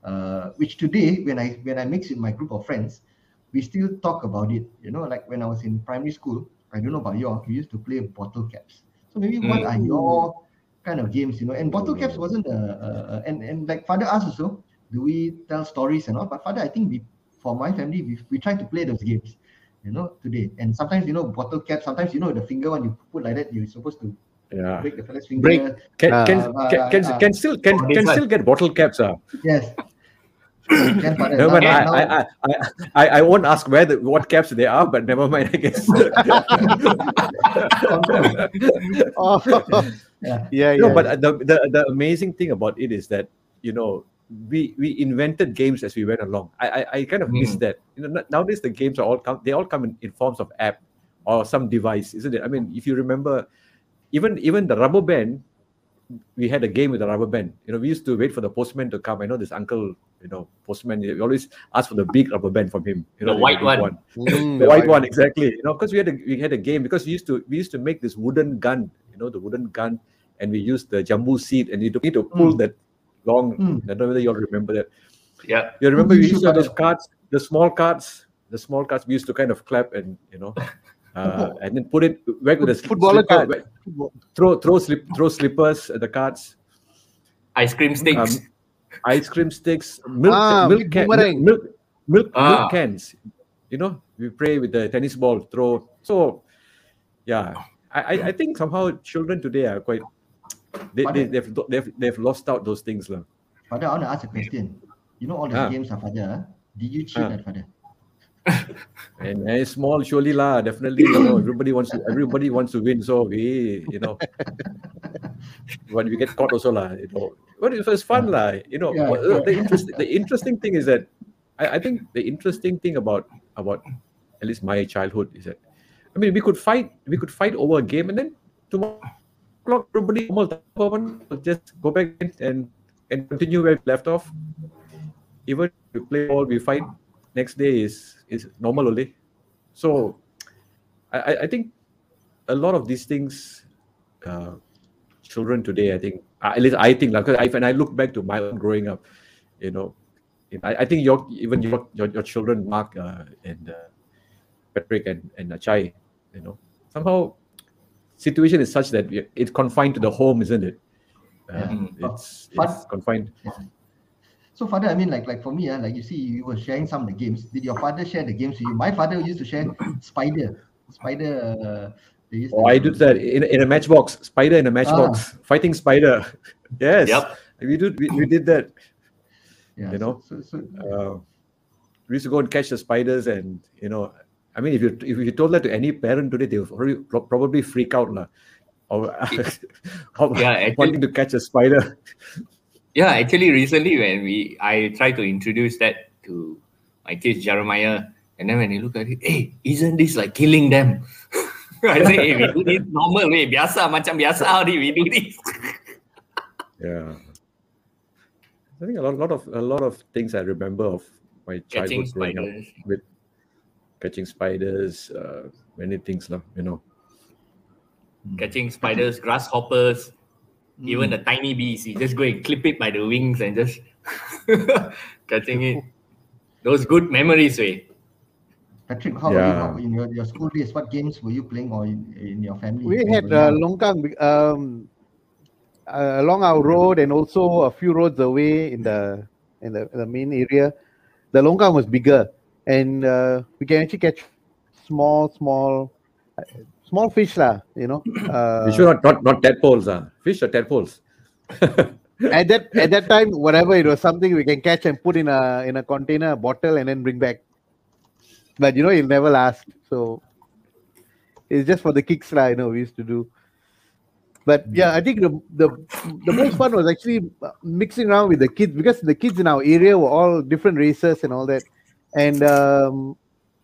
uh, which today, when I when I mix with my group of friends, we still talk about it. You know, like when I was in primary school, I don't know about you all, we used to play bottle caps. So maybe what are your kind of games, you know? And bottle caps wasn't a, a, a and and like father asked also, do we tell stories and all? But father, I think we for my family, we, we try to play those games, you know, today. And sometimes, you know, bottle cap, sometimes, you know, the finger one you put like that, you're supposed to yeah, break the fella's finger. Break. can Ah. can, Uh, can, can, uh, can still can, oh, can still get bottle caps. Ah, Yes. Can, father. never mind. I, I, I, I, I won't ask where the what caps they are, but never mind. I guess. *laughs* Oh, yeah. yeah, yeah. no, but uh, the, the the amazing thing about it is that you know we we invented games as we went along. I I, I kind of miss Mm. that. You know, nowadays the games are all come they all come in, in forms of app or some device, isn't it? I mean, if you remember, even even the rubber band, we had a game with the rubber band. You know, we used to wait for the postman to come. I know this uncle, you know, postman. We always ask for the big rubber band from him. You The know, white big one. Mm, *laughs* the white one exactly you know because we had a we had a game because we used to we used to make this wooden gun you know the wooden gun and we used the jambu seed and you need to pull Mm. that long Mm. i don't know whether you all remember that Yeah. you remember we used to have those cards the small cards the small cards we used to kind of clap and you know *laughs* uh, and then put it back with the Footballer slipper, card. back- throw throw slip throw slippers at the cards Ice cream sticks. Um, ice cream sticks milk Ah, milk, can, milk boomerang. milk milk, milk Ah. cans you know we play with the tennis ball throw so yeah i i, I think somehow children today are quite they, they, they've, they've they've lost out those things lah. Father, I want to ask a question. You know all the Ah. games are father. huh? Did you cheat Ah. at father? *laughs* and, and it's small surely lah definitely you know everybody wants to everybody wants to win so we you know *laughs* when we get caught also lah you know but it was fun lah you know Yeah, yeah. the interesting the interesting thing is that I, I think the interesting thing about about at least my childhood is that I mean we could fight we could fight over a game and then tomorrow o'clock everybody normal will just go back and and continue where we left off. Even we play ball we fight. Next day is is normal only. So I, I- think a lot of these things uh, children today i think uh, at least i think like I, when i look back to my own growing up you know i, I think your even your your, your children mark uh, and uh, patrick and and chai you know somehow situation is such that it's confined to the home isn't it Yeah. it's, But- it's confined So father, I mean, like like for me, uh, like you see, you were sharing some of the games. Did your father share the games with you? My father used to share *coughs* Spider. Spider. Uh, they used Oh, to, I did that in, in a matchbox. Spider in a matchbox. Fighting spider. *laughs* yes. Yep. We did we, we did that. Yeah, you know. So, so, so Uh, we used to go and catch the spiders, and you know, I mean, if you if you told that to any parent today, they would probably, probably freak out, lah. or, *laughs* or Yeah, actually- wanting to catch a spider. Yeah, actually, recently when we I tried to introduce that to my kids, Jeremiah, and then when he look at it, hey, isn't this like killing them? *laughs* I say, hey, we do this normal way, biasa macam biasa *laughs* only we do this. Yeah. I think a lot, lot of a lot of things I remember of my childhood growing up with catching spiders, uh, many things, lah, you know. Catching spiders, grasshoppers, even the tiny bees. You just go and clip it by the wings and just *laughs* catching it. Those good memories, way. Patrick, how Yeah. about you? How, in your, your school days, what games were you playing or in, in your family? We had you were uh. Longkang um, uh, along our road and also a few roads away in the in the, in the main area. The Longkang was bigger, and uh, we can actually catch small, small, uh, small fish, lah. You know. *clears throat* Uh, you sure not, not not tadpoles, ah. Fish or tadpoles? *laughs* at that at that time, whatever it was, something we can catch and put in a in a container, a bottle, and then bring back. But you know, it'll never last. So it's just for the kicks, lah. You know, we used to do. But yeah, I think the the the most fun was actually uh, mixing around with the kids because the kids in our area were all different races and all that, and um,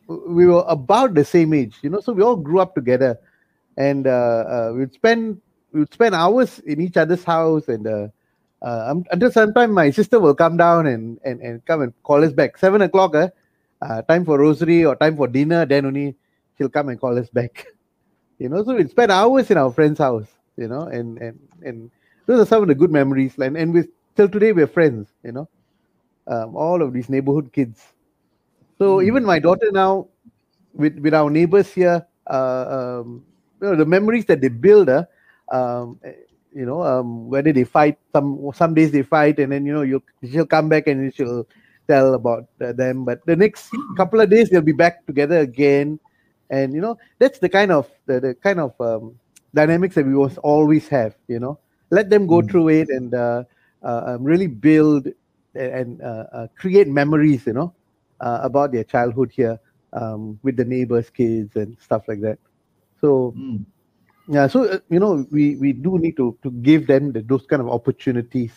we were about the same age, you know. So we all grew up together, and uh, uh, we'd spend we'd spend hours in each other's house, and uh, uh, um, until sometime my sister will come down and, and, and come and call us back. Seven o'clock, uh, time for rosary or time for dinner. Then only she'll come and call us back. *laughs* You know, so we'd spend hours in our friend's house. You know, and and and those are some of the good memories. And and with till today we're friends. You know, um, all of these neighborhood kids. So even my daughter now, with with our neighbors here, uh, um, you know, the memories that they build, uh, um, eh, you know, um, whether they fight, some some days they fight, and then you know you she'll come back and she'll tell about uh, them. But the next couple of days they'll be back together again, and you know that's the kind of the, the kind of um, dynamics that we was always have. You know, let them go through it and uh, uh, um, really build and uh, uh, create memories. You know, uh, about their childhood here um, with the neighbors' kids and stuff like that. So Mm. yeah, so uh, you know we we do need to to give them the, those kind of opportunities.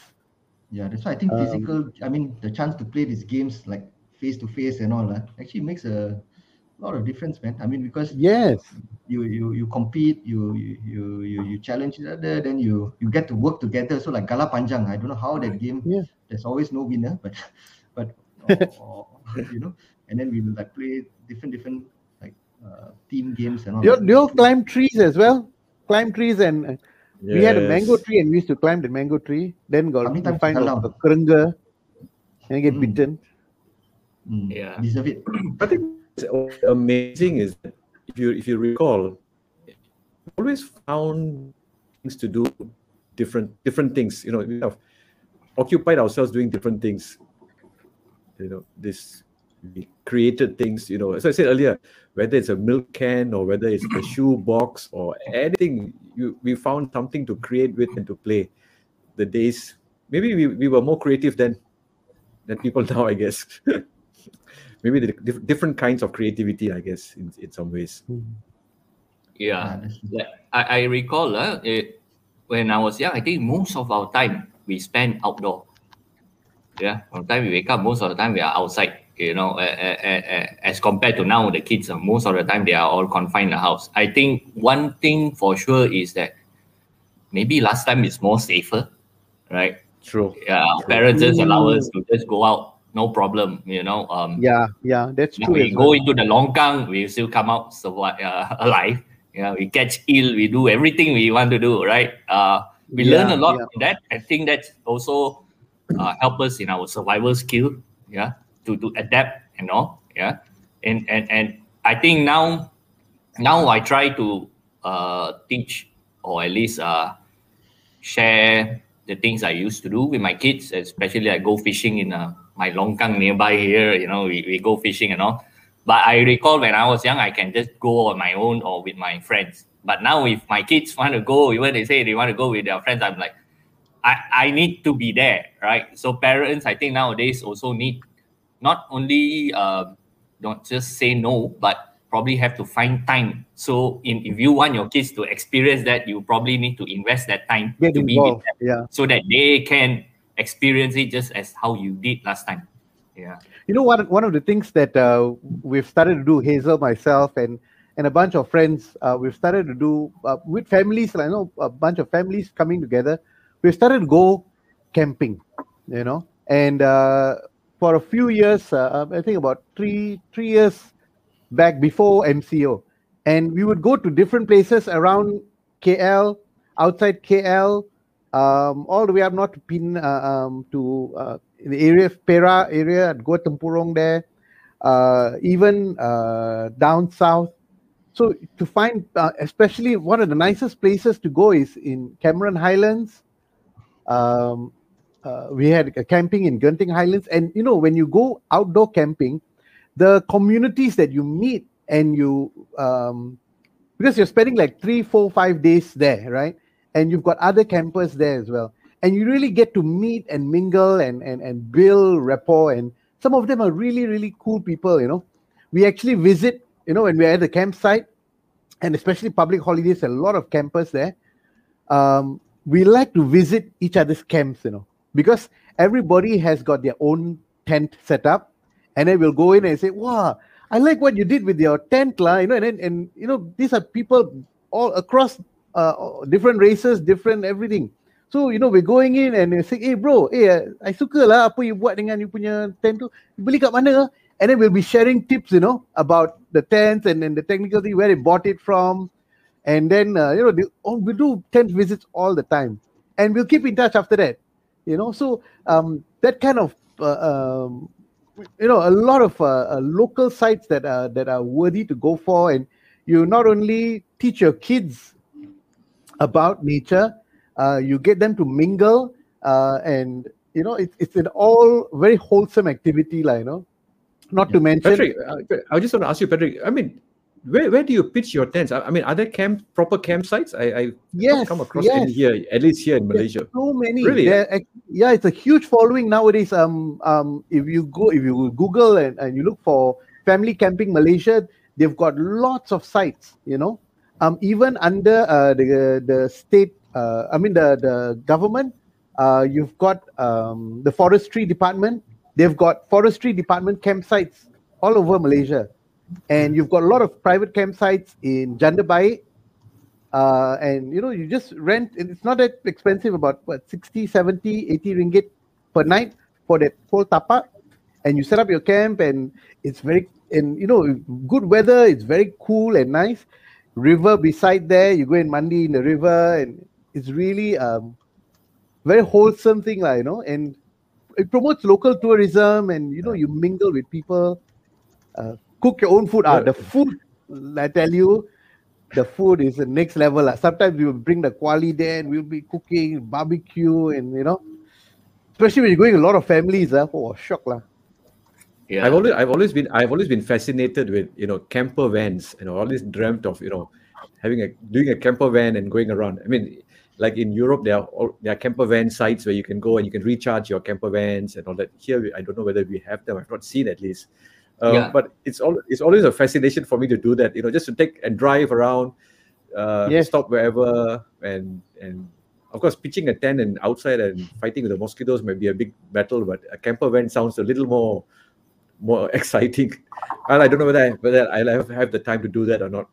Yeah, that's why I think Um, physical. I mean, the chance to play these games like face to face and all, uh, actually makes a lot of difference, man. I mean, because Yes, you you you compete, you you you you, you challenge each other, then you you get to work together. So like Gala Panjang, I don't know how that game. Yeah. There's always no winner, but *laughs* but or, *laughs* or, you know, and then we will like play different different like uh, team games and all. do you, that. do you climb trees as well? Climb trees and uh, we had a mango tree and we used to climb the mango tree. Then got How many we find you a, fell a kerengga and get Mm. bitten. Mm, Yeah. deserve it. I think what's amazing is if you if you recall, always found things to do, different different things. You know, we have occupied ourselves doing different things. You know, this we created things. You know, as I said earlier, whether it's a milk can or whether it's a shoe box or anything, you we found something to create with and to play. The days maybe we, we were more creative then than people *laughs* now, I guess. *laughs* maybe the diff- different kinds of creativity, I guess, in, in some ways. Yeah. Like, I, I recall uh, it, when I was young, I think most of our time we spend outdoor. Yeah, from the time we wake up, most of the time we are outside. You know, uh, uh, as compared to now, the kids, most of the time they are all confined in the house. I think one thing for sure is that maybe last time it's more safer, right? True. Yeah, our parents just allow us to just go out, no problem. You know, um, Yeah, yeah, that's true. we go well. into the longkang, we still come out survive, uh, *laughs* alive. Yeah, we catch ill we do everything we want to do, right? Uh, we learn a lot yeah. from that. I think that's also uh, help us in our survival skill, yeah, to, to adapt and all, yeah. And and and I think now, now I try to uh, teach or at least uh, share the things I used to do with my kids, especially I go fishing in uh, my longkang nearby here. You know, we, we go fishing and all. But I recall when I was young, I can just go on my own or with my friends. But now, if my kids want to go, even they say they want to go with their friends, I'm like, I, I need to be there, right? So parents, I think nowadays also need not only uh, don't just say no, but probably have to find time. So in if you want your kids to experience that, you probably need to invest that time Get to be with them Yeah. so that they can experience it just as how you did last time. Yeah. You know, one one of the things that uh, we've started to do, Hazel, myself, and and a bunch of friends, uh, we've started to do uh, with families. I know a bunch of families coming together. We've started to go camping, you know, and uh, for a few years, uh, I think about three three years back before MCO, and we would go to different places around KL, outside KL, um, all the way up not to Pin, uh, um, to uh, the area of Perak area, I'd go Tempurung there, uh, even uh, down south. So to find, uh, especially one of the nicest places to go is in Cameron Highlands. Um, uh, we had a camping in Genting Highlands, and you know when you go outdoor camping, the communities that you meet and you um, because you're spending like three, four, five days there, right? And you've got other campers there as well, and you really get to meet and mingle and and and build rapport. And some of them are really, really cool people. You know, we actually visit. You know, when we're at the campsite, and especially public holidays, a lot of campers there. Um, we like to visit each other's camps, you know, because everybody has got their own tent set up, and then we'll go in and say, "Wow, I like what you did with your tent, lah." You know, and then, and you know, these are people all across uh, different races, different everything. So you know, we're going in and we say, "Hey, bro, eh, I suka lah apa you buat dengan you punya tent tu. You beli kat mana?" And then we'll be sharing tips, you know, about the tents and then the technical thing, where they bought it from, and then uh, you know, they, oh, we do tent visits all the time, and we'll keep in touch after that. You know, so um, that kind of uh, um, you know a lot of uh, uh, local sites that are that are worthy to go for, and you not only teach your kids about nature, uh, you get them to mingle, uh, and you know it's it's an all very wholesome activity, like you know. Not to mention, Patrick, uh, I just want to ask you, Patrick. I mean, where, where do you pitch your tents? I, I mean, are there camp proper campsites? I, I yes, come across yes. here, at least here in There's Malaysia. so many. Really? There yeah, it's a huge following nowadays. Um, um, if you go, if you Google and, and you look for family camping Malaysia, they've got lots of sites. You know, um, even under uh, the the state, uh, I mean the the government, uh, you've got um, the forestry department. They've got forestry department campsites all over Malaysia, and you've got a lot of private campsites in Janda Baik, uh, and you know you just rent and it's not that expensive about what 60 70 80 ringgit per night for that whole tapak and you set up your camp and it's very and you know good weather it's very cool and nice. River beside there you go and mandi in the river and it's really um very wholesome thing like, you know. And it promotes local tourism and you know you mingle with people. Uh, cook your own food ah the food i tell you the food is the next level. lah. Sometimes we will bring the kuali there and we'll be cooking barbecue and you know, especially when you're going a lot of families. Uh, oh, shock lah. Yeah. I've always, I've always been, I've always been fascinated with you know camper vans. You know, always dreamt of you know having a doing a camper van and going around. I mean, like in Europe, there are all, there are camper van sites where you can go and you can recharge your camper vans and all that. Here, I don't know whether we have them. I've not seen at least. Uh, Yeah. But it's all it's always a fascination for me to do that. You know, just to take and drive around, uh, Yes. stop wherever, and and of course, pitching a tent and outside and fighting with the mosquitoes might be a big battle. But a camper van sounds a little more more *laughs* exciting. Well, I don't know whether I, whether I'll have, have the time to do that or not.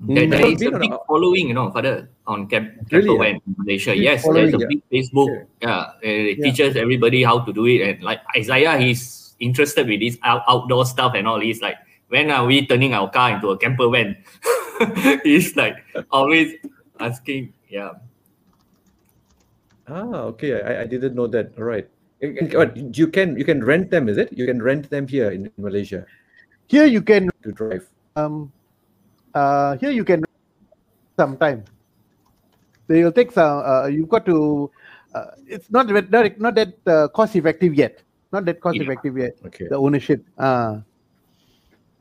There, there Mm. a big a- following, you know, Father, on camp, Really, camper ah? van in Malaysia. Yes, following, there's a yeah. big Facebook. Yeah, uh, it Yeah. teaches everybody how to do it. And like Isaiah, he's interested with this out- outdoor stuff and all. this like, when are we turning our car into a camper van? *laughs* he's like always asking. Yeah. Ah, okay. I, I didn't know that. All right. And- and what, You can you can rent them, is it? You can rent them here in Malaysia Here you can to drive. um, uh, here you can some time. So you'll take some. Uh, you've got to. Uh, it's not that- not not that uh, cost effective yet. Not that cost Yeah. effective yet. Okay. The ownership. Uh,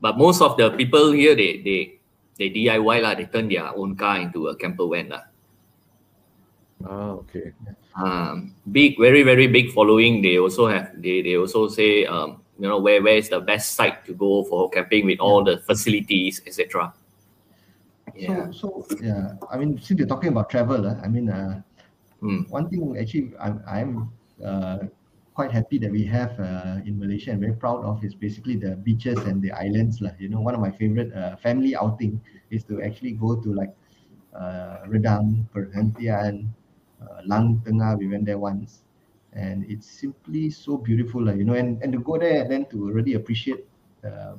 But most of the people here, they they they DIY lah. They turn their own car into a camper van lah. Ah, okay. um, big, very, very big following. They also have, they, they also say, um, you know where where is the best site to go for camping with all the facilities, etc. Yeah. So, so yeah, I mean, since you're talking about travel, uh, I mean, uh, Mm. one thing actually I'm I'm uh, quite happy that we have uh, in Malaysia and very proud of is basically the beaches and the islands lah. You know, one of my favorite uh, family outing is to actually go to like uh, Redang, Perhentian, uh, Lang Tengah. We went there once, and it's simply so beautiful, lah. You know, and and to go there and then to really appreciate. Uh,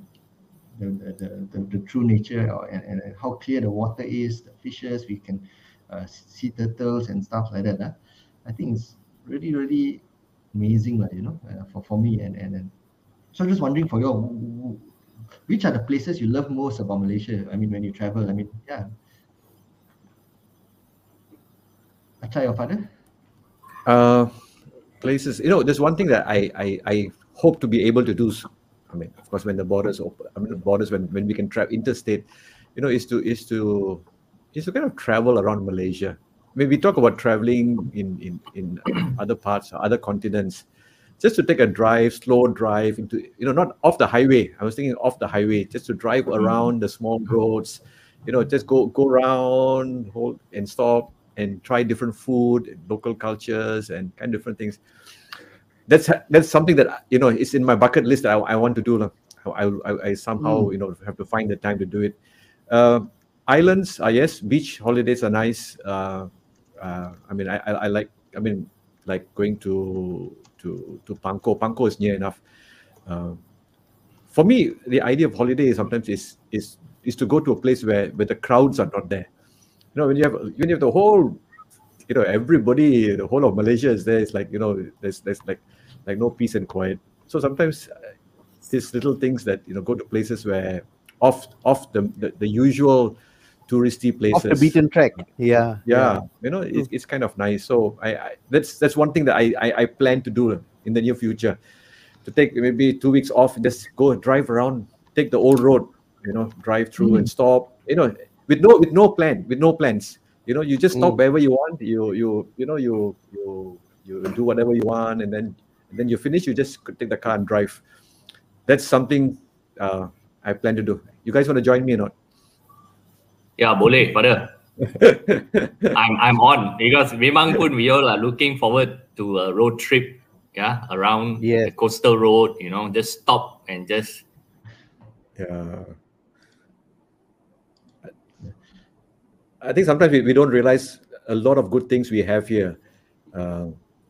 the, the, the, the, the true nature or, and, and how clear the water is, the fishes, we can uh, sea turtles and stuff like that. Uh. I think it's really, really amazing, you know, uh, for, for me. And, and, and so I'm just wondering for you, which are the places you love most about Malaysia? I mean, when you travel, I mean, yeah. Acha, your father? Uh, places, you know, there's one thing that I, I, I hope to be able to do. I mean, of course, when the borders open, I mean, the borders when, when we can travel interstate, you know, is to is to is to kind of travel around Malaysia. Mean, we talk about traveling in in in *clears throat* other parts, other continents, just to take a drive, slow drive into, you know, not off the highway. I was thinking off the highway, just to drive around the small roads, you know, just go go around, hold and stop and try different food, local cultures, and kind of different things. That's that's something that you know is in my bucket list. That I, I want to do. I, I, I somehow you know have to find the time to do it. Uh, islands, uh, yes, beach holidays are nice. Uh, uh, I mean, I, I, I like. I mean, like going to to to Pangkor. Pangkor is near enough. Uh, for me, the idea of holiday sometimes is is is to go to a place where where the crowds are not there. You know, when you have when you have the whole, you know, everybody, the whole of Malaysia is there. It's like you know, there's there's like like no peace and quiet. So sometimes uh, these little things that you know go to places where off off the the, the usual touristy places Off the beaten track. Yeah. yeah, you know it's, it's kind of nice. So I, I that's that's one thing that I, I i plan to do in the near future. To take maybe two weeks off just go drive around take the old road you know drive through and stop you know with no with no plan with no plans. You know you just stop Mm. wherever you want you you you know you you you do whatever you want and then and then you finish you just take the car and drive. That's something uh, i plan to do. You guys want to join me or not Yeah, boleh, pada. *laughs* I'm I'm on because memang pun we all are looking forward to a road trip, yeah, around Yes. the coastal road. You know, just stop and just Yeah. I think sometimes we, we don't realize a lot of good things we have here uh,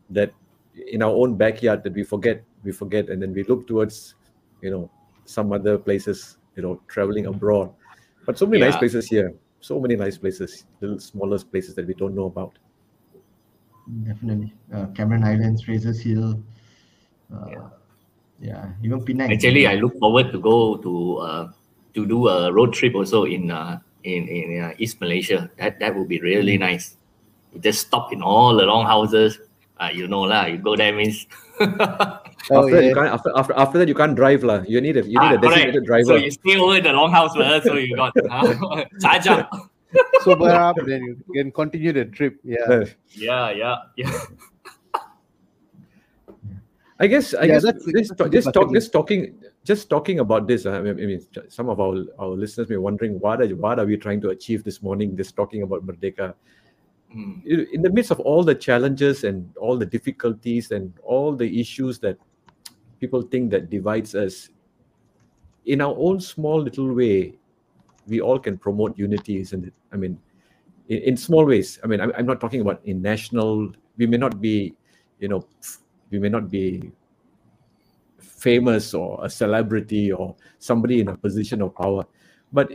that in our own backyard that we forget, we forget, and then we look towards, you know, some other places, you know, traveling abroad. But so many nice places here, so many nice places, little smallest places that we don't know about. Definitely. Uh, Cameron Islands, Fraser's Hill. Uh, Yeah. yeah. even Penang. Actually, I look forward to go to uh, to do a road trip also in uh, in in uh, East Malaysia. That that would be really nice. You just stop in all the long houses. Uh, you know lah. You go there means. *laughs* Oh, after, that, you can't, after, after, after that, you can't drive. lah. You need a, you need Ah, a designated correct. driver. So you stay over in the long house. So you got uh, charge up. Sober up, then you can continue the trip. Yeah. Yeah, yeah, yeah. I guess I Yeah, guess that's- this, that's a just bucket talk, list. just talking just talking about this. uh, I mean, I mean, some of our our listeners may be wondering what are what are we trying to achieve this morning? This talking about Merdeka. Mm. In in the midst of all the challenges and all the difficulties and all the issues that people think that divides us, in our own small little way, we all can promote unity, isn't it? I mean, in, in small ways. I mean, I'm, I'm not talking about in national. We may not be, you know, we may not be famous or a celebrity or somebody in a position of power, but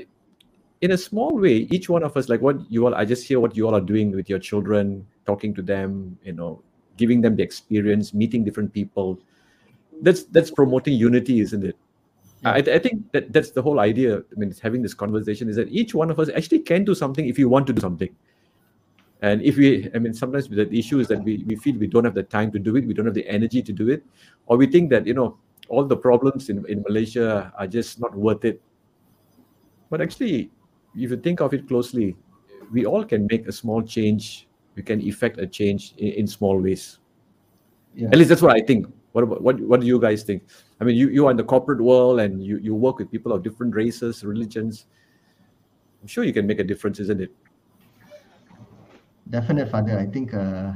in a small way, each one of us, like what you all, I just hear what you all are doing with your children, talking to them, you know, giving them the experience, meeting different people. That's that's promoting unity, isn't it? I, I think that that's the whole idea. I mean, it's having this conversation is that each one of us actually can do something if you want to do something. And if we, I mean, sometimes the issue is that we, we feel we don't have the time to do it, we don't have the energy to do it, or we think that, you know, all the problems in, in Malaysia are just not worth it. But actually, if you think of it closely, we all can make a small change. We can effect a change in, in small ways. Yeah. At least that's what I think. What about what what do you guys think? I mean, you you are in the corporate world and you you work with people of different races, religions. I'm sure you can make a difference, isn't it? Definitely, Father. I think uh,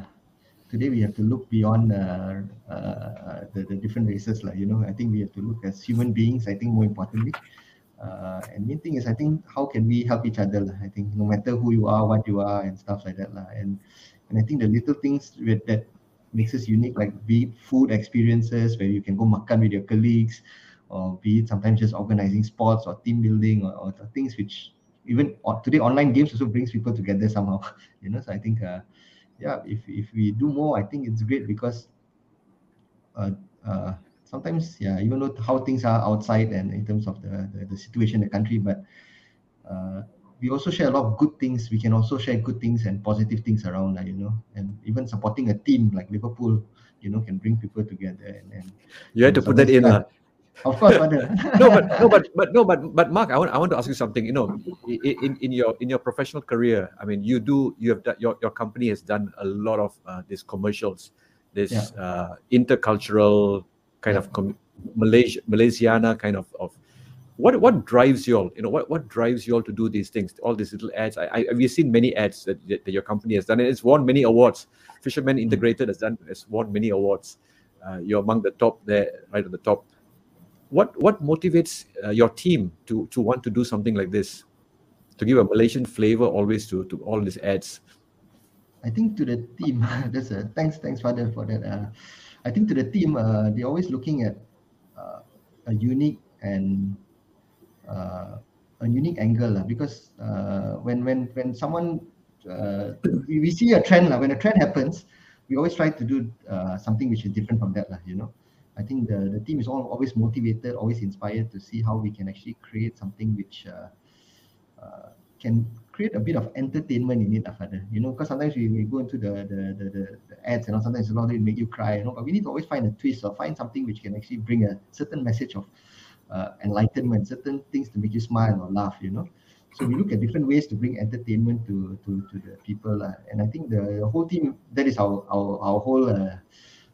today we have to look beyond uh, uh, the, the different races. Like you know, I think we have to look as human beings. I think more importantly, uh, and main thing is I think how can we help each other. I think no matter who you are, what you are, and stuff like that. Lah. And and I think the little things with, that makes us unique, like be it food experiences where you can go makan with your colleagues, or be it sometimes just organizing sports or team building or, or things which even today online games also brings people together somehow. *laughs* You know, so I think uh, yeah, if if we do more, I think it's great because uh, uh, sometimes yeah, even though how things are outside and in terms of the the, the situation in the country, but uh, we also share a lot of good things. We can also share good things and positive things around, like, you know, and even supporting a team like Liverpool, you know, can bring people together. And, and you had to put that in, uh, of course, but *laughs* no, but no, but but no, but but Mark, I want I want to ask you something. You know, in, in your in your professional career, I mean, you do you have done, your your company has done a lot of uh, these commercials, this yeah. uh, intercultural kind yeah. of com- Malaysia Malaysiana kind of of what what drives you all you know what what drives you all to do these things all these little ads? I, I we've seen many ads that, that, your company has done? And it's won many awards. Fisherman mm-hmm. integrated has done has won many awards. Uh, you're among the top there right on the top. What what motivates uh, your team to to want to do something like this? To give a malaysian flavor always to to all these ads? I think to the team *laughs* that's a thanks thanks father for that uh, i think to the team uh, they're always looking at uh, a unique and uh, a unique angle uh, because uh, when when when someone uh, we, we see a trend uh, when a trend happens we always try to do uh, something which is different from that uh, you know. I think the, the team is all, always motivated always inspired to see how we can actually create something which uh, can create a bit of entertainment in it Father. you know because sometimes we, we go into the the, the, the, the ads and you know, sometimes a lot of it make you cry you know. But we need to always find a twist or find something which can actually bring a certain message of uh, enlightenment, certain things to make you smile or laugh, you know. So we look at different ways to bring entertainment to to, to the people, uh, and I think the, whole team that is our our, our whole uh,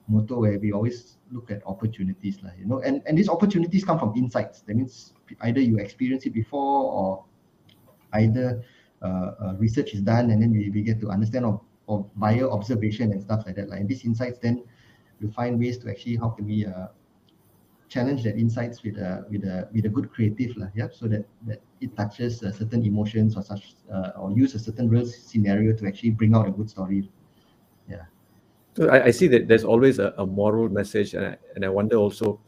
motto where we always look at opportunities, like, you know, and and these opportunities come from insights. That means either you experience it before or either uh, uh, research is done and then we, we get to understand of, of via observation and stuff like that. Like and these insights, then we find ways to actually how can we uh, challenge that insights with a with a with a good creative lah, yeah, so that that it touches uh, certain emotions or such uh, or use a certain real scenario to actually bring out a good story. Yeah. So I, I see that there's always a, a moral message, and I, and I wonder also,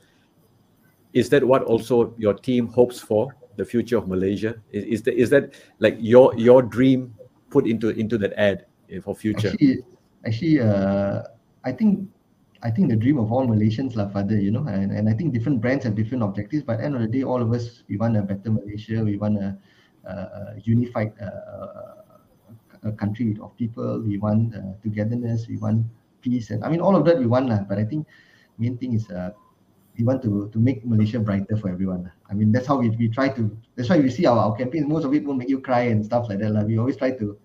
is that what also your team hopes for the future of Malaysia? Is is that is that like your your dream put into into that ad for future? Actually, actually, uh, I think I think the dream of all Malaysians, lah, father, you know, and, and I think different brands have different objectives, but end of the day, all of us, we want a better Malaysia, we want a, a, unified uh, a country of people, we want uh, togetherness, we want peace, and I mean, all of that we want, lah, but I think main thing is uh, we want to to make Malaysia brighter for everyone. I mean, that's how we, we try to, that's why we see our, our campaigns, most of it will make you cry and stuff like that. Lah. We always try to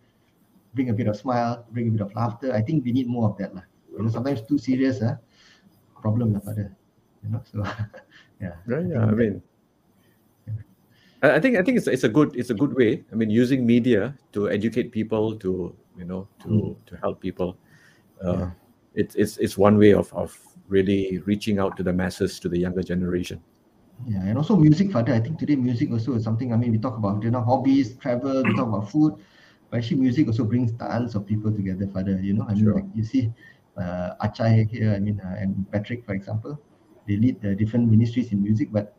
bring a bit of smile, bring a bit of laughter. I think we need more of that. Lah you know sometimes too serious uh, problem lah pada you know so *laughs* yeah right yeah i mean I think I think it's it's a good it's a good way. I mean, using media to educate people, to you know, to mm. to help people. Uh, yeah. It's it's it's one way of of really reaching out to the masses, to the younger generation. Yeah, and also music, Father. I think today music also is something. I mean, we talk about you know hobbies, travel, we talk about food, but actually music also brings tons of people together, Father. You know, I mean, sure. like you see, uh, Achai here, I mean, uh, and Patrick, for example, they lead the different ministries in music. But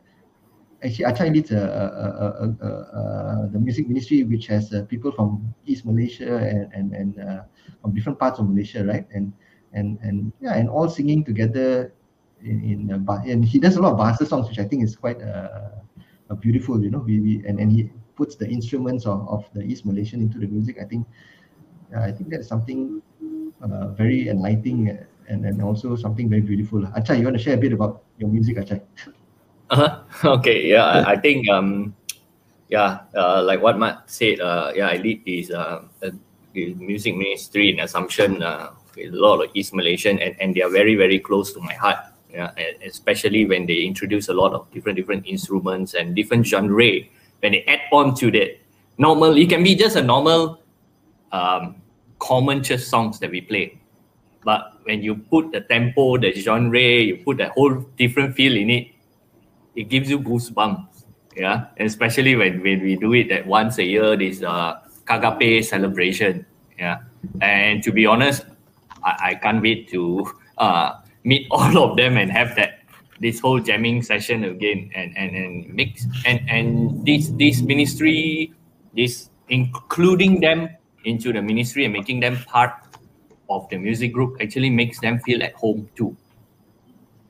actually, Achai leads a, a, a, the music ministry, which has uh, people from East Malaysia and and, and uh, from different parts of Malaysia, right? And and and yeah, and all singing together in, in uh, and he does a lot of bahasa songs, which I think is quite beautiful. You know, we, we and and he puts the instruments of, of the East Malaysian into the music. I think, I think that's something uh, very enlightening and, and also something very beautiful. Achai, you want to share a bit about your music, Achai? Uh-huh. *laughs* Okay, yeah, I, I think um, yeah, uh, like what Matt said, uh, yeah, I lead this uh, the music ministry in Assumption uh, with a lot of East Malaysian, and, and they are very very close to my heart. Yeah, especially when they introduce a lot of different different instruments and different genre. When they add on to that, normal it can be just a normal, um, common church songs that we play, but when you put the tempo, the genre, you put a whole different feel in it, it gives you goosebumps. Yeah, and especially when when we do it that once a year, this uh Kagape celebration. Yeah, and to be honest, I, I can't wait to *laughs* uh, meet *laughs* all of them and have that this whole jamming session again and and and mix and and this this ministry this including them into the ministry and making them part of the music group actually makes them feel at home too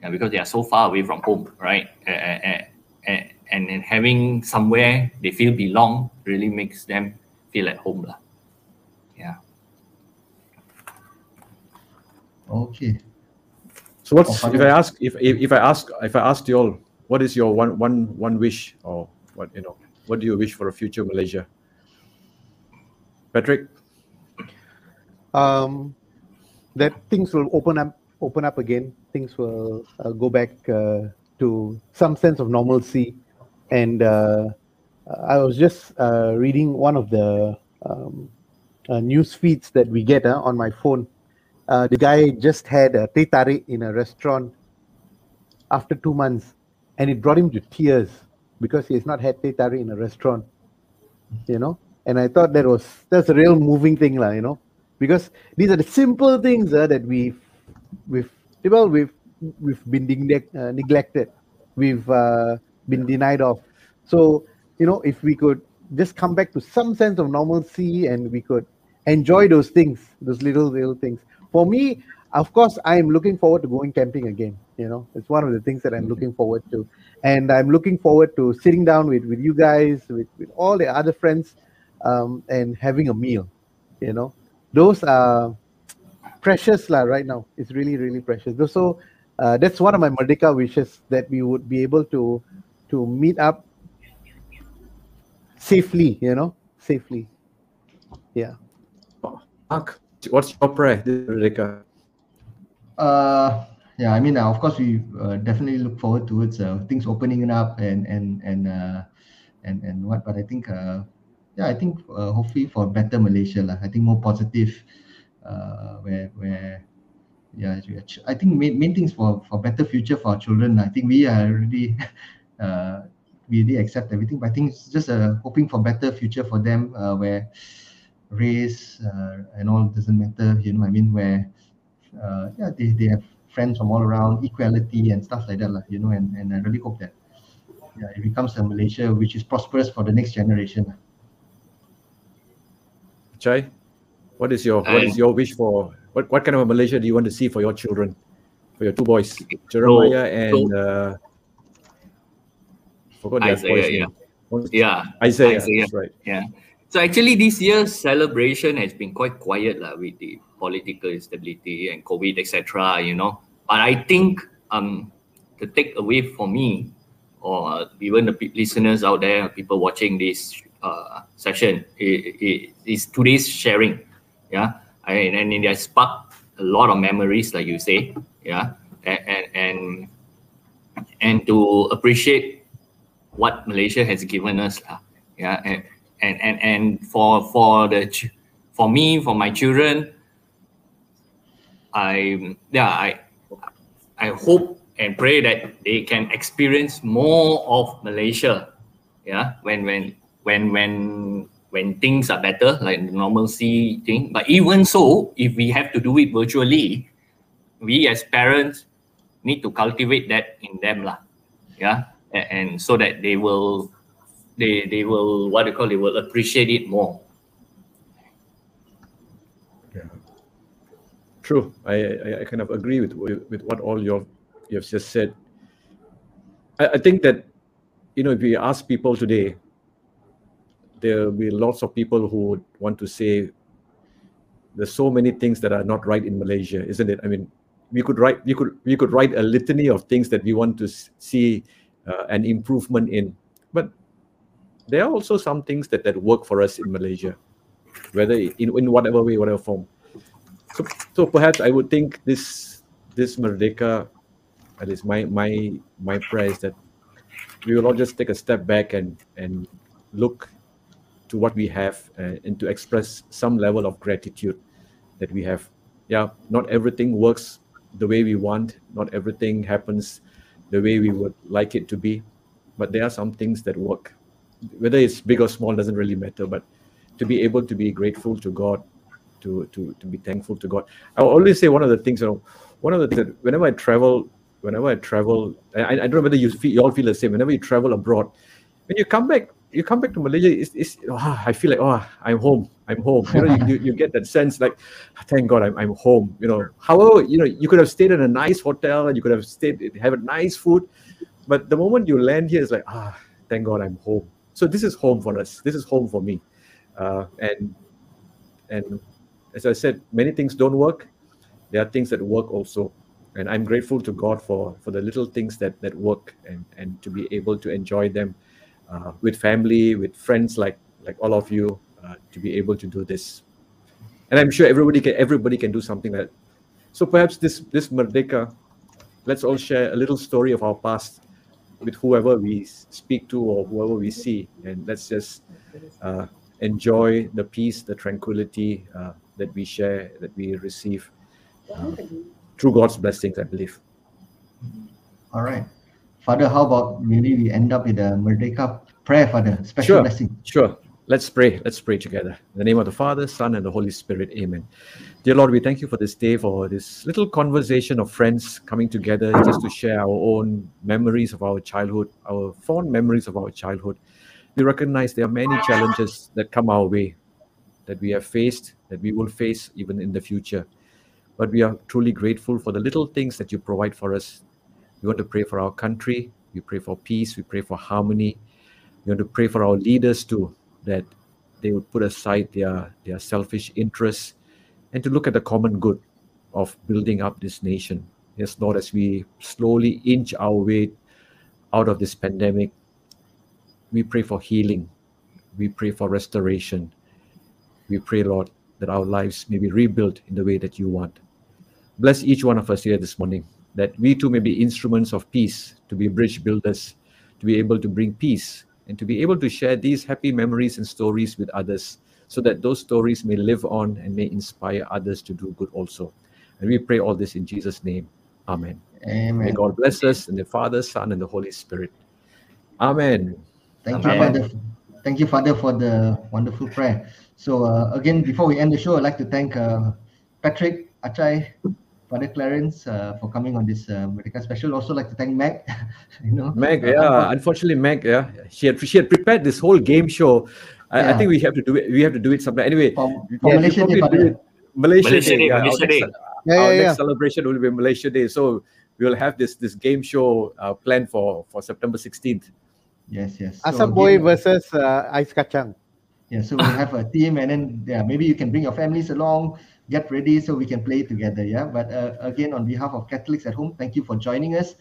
yeah, because they are so far away from home right and, and, and having somewhere they feel belong really makes them feel at home lah. yeah Okay. So what's oh, if I ask if, if if I ask if I asked you all, what is your one one one wish or what you know, what do you wish for a future Malaysia? Patrick? Um that things will open up open up again. Things will uh, go back uh, to some sense of normalcy. And uh, I was just uh, reading one of the um, uh, news feeds that we get uh, on my phone the guy just had a teh tarik in a restaurant after two months, and it brought him to tears because he has not had teh tarik in a restaurant. You know, and I thought that was that's a real moving thing, lah. You know, because these are the simple things uh, that we've we've well we've we've been neglect, uh, neglected, we've uh, been denied of. So you know, if we could just come back to some sense of normalcy and we could enjoy those things, those little little things for me, of course, I'm looking forward to going camping again. You know, it's one of the things that I'm looking forward to, and I'm looking forward to sitting down with with you guys, with with all the other friends, um, and having a meal. You know, those are precious lah right now. It's really really precious. So uh, that's one of my Merdeka wishes that we would be able to to meet up safely. You know, safely. Yeah. Mark what's your prayer, Merdeka? Uh, yeah, I mean, uh, of course, we uh, definitely look forward towards uh, things opening up and and and uh, and and what. But I think, uh, yeah, I think uh, hopefully for better Malaysia, lah. I think more positive, uh, where where, yeah, I think main, main things for for better future for our children. I think we are really, *laughs* uh, we really accept everything. But I think it's just uh, hoping for better future for them, uh, where race uh, and all doesn't matter you know i mean where uh, yeah they, they have friends from all around equality and stuff like that like, you know and, and i really hope that yeah, it becomes a malaysia which is prosperous for the next generation chai what is your what is your wish for what, what kind of a malaysia do you want to see for your children for your two boys jeremiah and uh forgot their Isaiah, boy's yeah. name. yeah Isaiah, Isaiah. that's right Yeah. So actually, this year's celebration has been quite quiet lah, with the political instability and COVID, etc. You know, but I think um, the takeaway for me, or even the listeners out there, people watching this uh, session, is today's sharing. Yeah, and, and it has sparked a lot of memories, like you say. Yeah, and and and, and to appreciate what Malaysia has given us. lah. Yeah, and and and and for for the for me for my children i yeah i i hope and pray that they can experience more of malaysia yeah when when when when when things are better like the normalcy thing but even so if we have to do it virtually we as parents need to cultivate that in them lah yeah and, and so that they will they they will what do you call they will appreciate it more. Yeah, True. I, I, I kind of agree with with what all your you have just said. I, I think that you know if we ask people today, there will be lots of people who would want to say there's so many things that are not right in Malaysia, isn't it? I mean, we could write we could we could write a litany of things that we want to see uh, an improvement in, but there are also some things that that work for us in Malaysia, whether in in whatever way, whatever form. So, so perhaps I would think this this Merdeka At least my my my prayer is that we will all just take a step back and and look to what we have uh, and to express some level of gratitude that we have. Yeah, not everything works the way we want. Not everything happens the way we would like it to be, but there are some things that work. Whether it's big or small doesn't really matter. But to be able to be grateful to God, to to to be thankful to God. I always say one of the things. You know, one of the whenever I travel, whenever I travel, I, I don't know whether you feel, you all feel the same. Whenever you travel abroad, when you come back, you come back to Malaysia, it's, it's oh, I feel like oh I'm home, I'm home. You know, you, you, you, get that sense like, thank God I'm, I'm home. You know, however, you know, you could have stayed in a nice hotel you could have stayed have a nice food, but the moment you land here, it's like ah, thank God I'm home. So this is home for us. This is home for me, uh, and and as I said, many things don't work. There are things that work also, and I'm grateful to God for for the little things that that work and and to be able to enjoy them uh, with family, with friends like like all of you, uh, to be able to do this. And I'm sure everybody can everybody can do something that. So perhaps this this Merdeka, let's all share a little story of our past with whoever we speak to or whoever we see, and let's just uh, enjoy the peace, the tranquility uh, that we share, that we receive uh, through God's blessings. I believe. All right. Father, how about maybe we end up with a Merdeka prayer, Father, special sure, blessing. Sure. Let's pray. Let's pray together. In the name of the Father, Son, and the Holy Spirit. Amen. Dear Lord, we thank you for this day, for this little conversation of friends coming together just to share our own memories of our childhood, our fond memories of our childhood. We recognize there are many challenges that come our way, that we have faced, that we will face even in the future. But we are truly grateful for the little things that you provide for us we want to pray for our country. We pray for peace. We pray for harmony. We want to pray for our leaders too, that they would put aside their, their selfish interests and to look at the common good of building up this nation. Yes, Lord, as we slowly inch our way out of this pandemic, we pray for healing. We pray for restoration. We pray, Lord, that our lives may be rebuilt in the way that you want. Bless each one of us here this morning that we too may be instruments of peace, to be bridge builders, to be able to bring peace, and to be able to share these happy memories and stories with others, so that those stories may live on and may inspire others to do good also. And we pray all this in Jesus' name. Amen. Amen. May God bless us in the Father, Son, and the Holy Spirit. Amen. Thank Amen. you, Father. Thank you, Father, for the wonderful prayer. So uh, again, before we end the show, I'd like to thank uh, Patrick, Achai, Father Clarence uh, for coming on this uh, Merdeka special. Also like to thank Meg. *laughs* you know, Meg, uh, yeah. Unfortunately, Meg, yeah, she had she had prepared this whole game show. I, I think we have to do it. We have to do it sometime. Anyway, for, for we Malaysia Day, probably do Father. it- Malaysia, Malaysia Day. Day, yeah, our Malaysia next- Day. Yeah, our yeah, next yeah. celebration will be Malaysia Day. So we will have this this game show uh, planned for for September 16th. Yes, yes. So Asam Boi versus uh, Ice Kacang. Yeah, so we'll have a team, and then yeah, maybe you can bring your families along, get ready so we can play together. Yeah, but uh, again, on behalf of Catholics at home, thank you for joining us.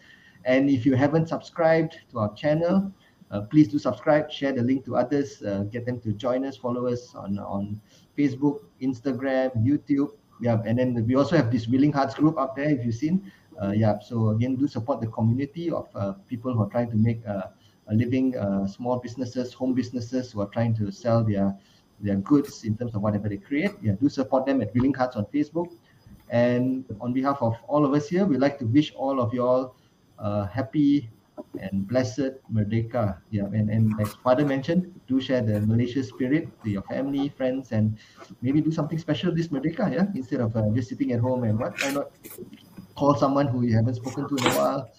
And if you haven't subscribed to our channel, uh, please do subscribe, share the link to others, uh, get them to join us, follow us on on Facebook, Instagram, YouTube. Yeah, and then we also have this Willing Hearts group up there if you've seen. Uh, yeah, so again, do support the community of uh, people who are trying to make uh, a living, uh, small businesses, home businesses who are trying to sell their their goods in terms of whatever they create. Yeah, do support them at Willing Hearts on Facebook. And on behalf of all of us here, we'd like to wish all of you all uh, happy and blessed Merdeka. Yeah, and, and as Father mentioned, do share the Malaysia spirit to your family, friends, and maybe do something special this Merdeka, yeah, instead of uh, just sitting at home and what, why not call someone who you haven't spoken to in a while,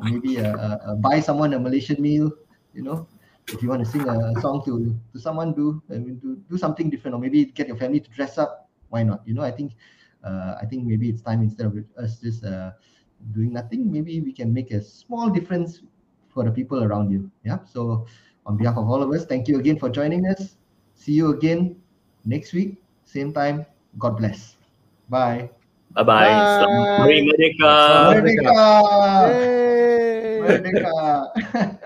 maybe uh, uh, uh, buy someone a Malaysian meal, you know, if you want to sing a song to to someone, do I mean, do do something different, or maybe get your family to dress up. Why not? You know, I think uh, I think maybe it's time instead of us just uh, doing nothing, maybe we can make a small difference for the people around you. Yeah. So on behalf of all of us, thank you again for joining us. See you again next week, same time. God bless. Bye. Bye bye. Selamat Bye. Hari Merdeka. Merdeka! Yay! Merdeka! *laughs*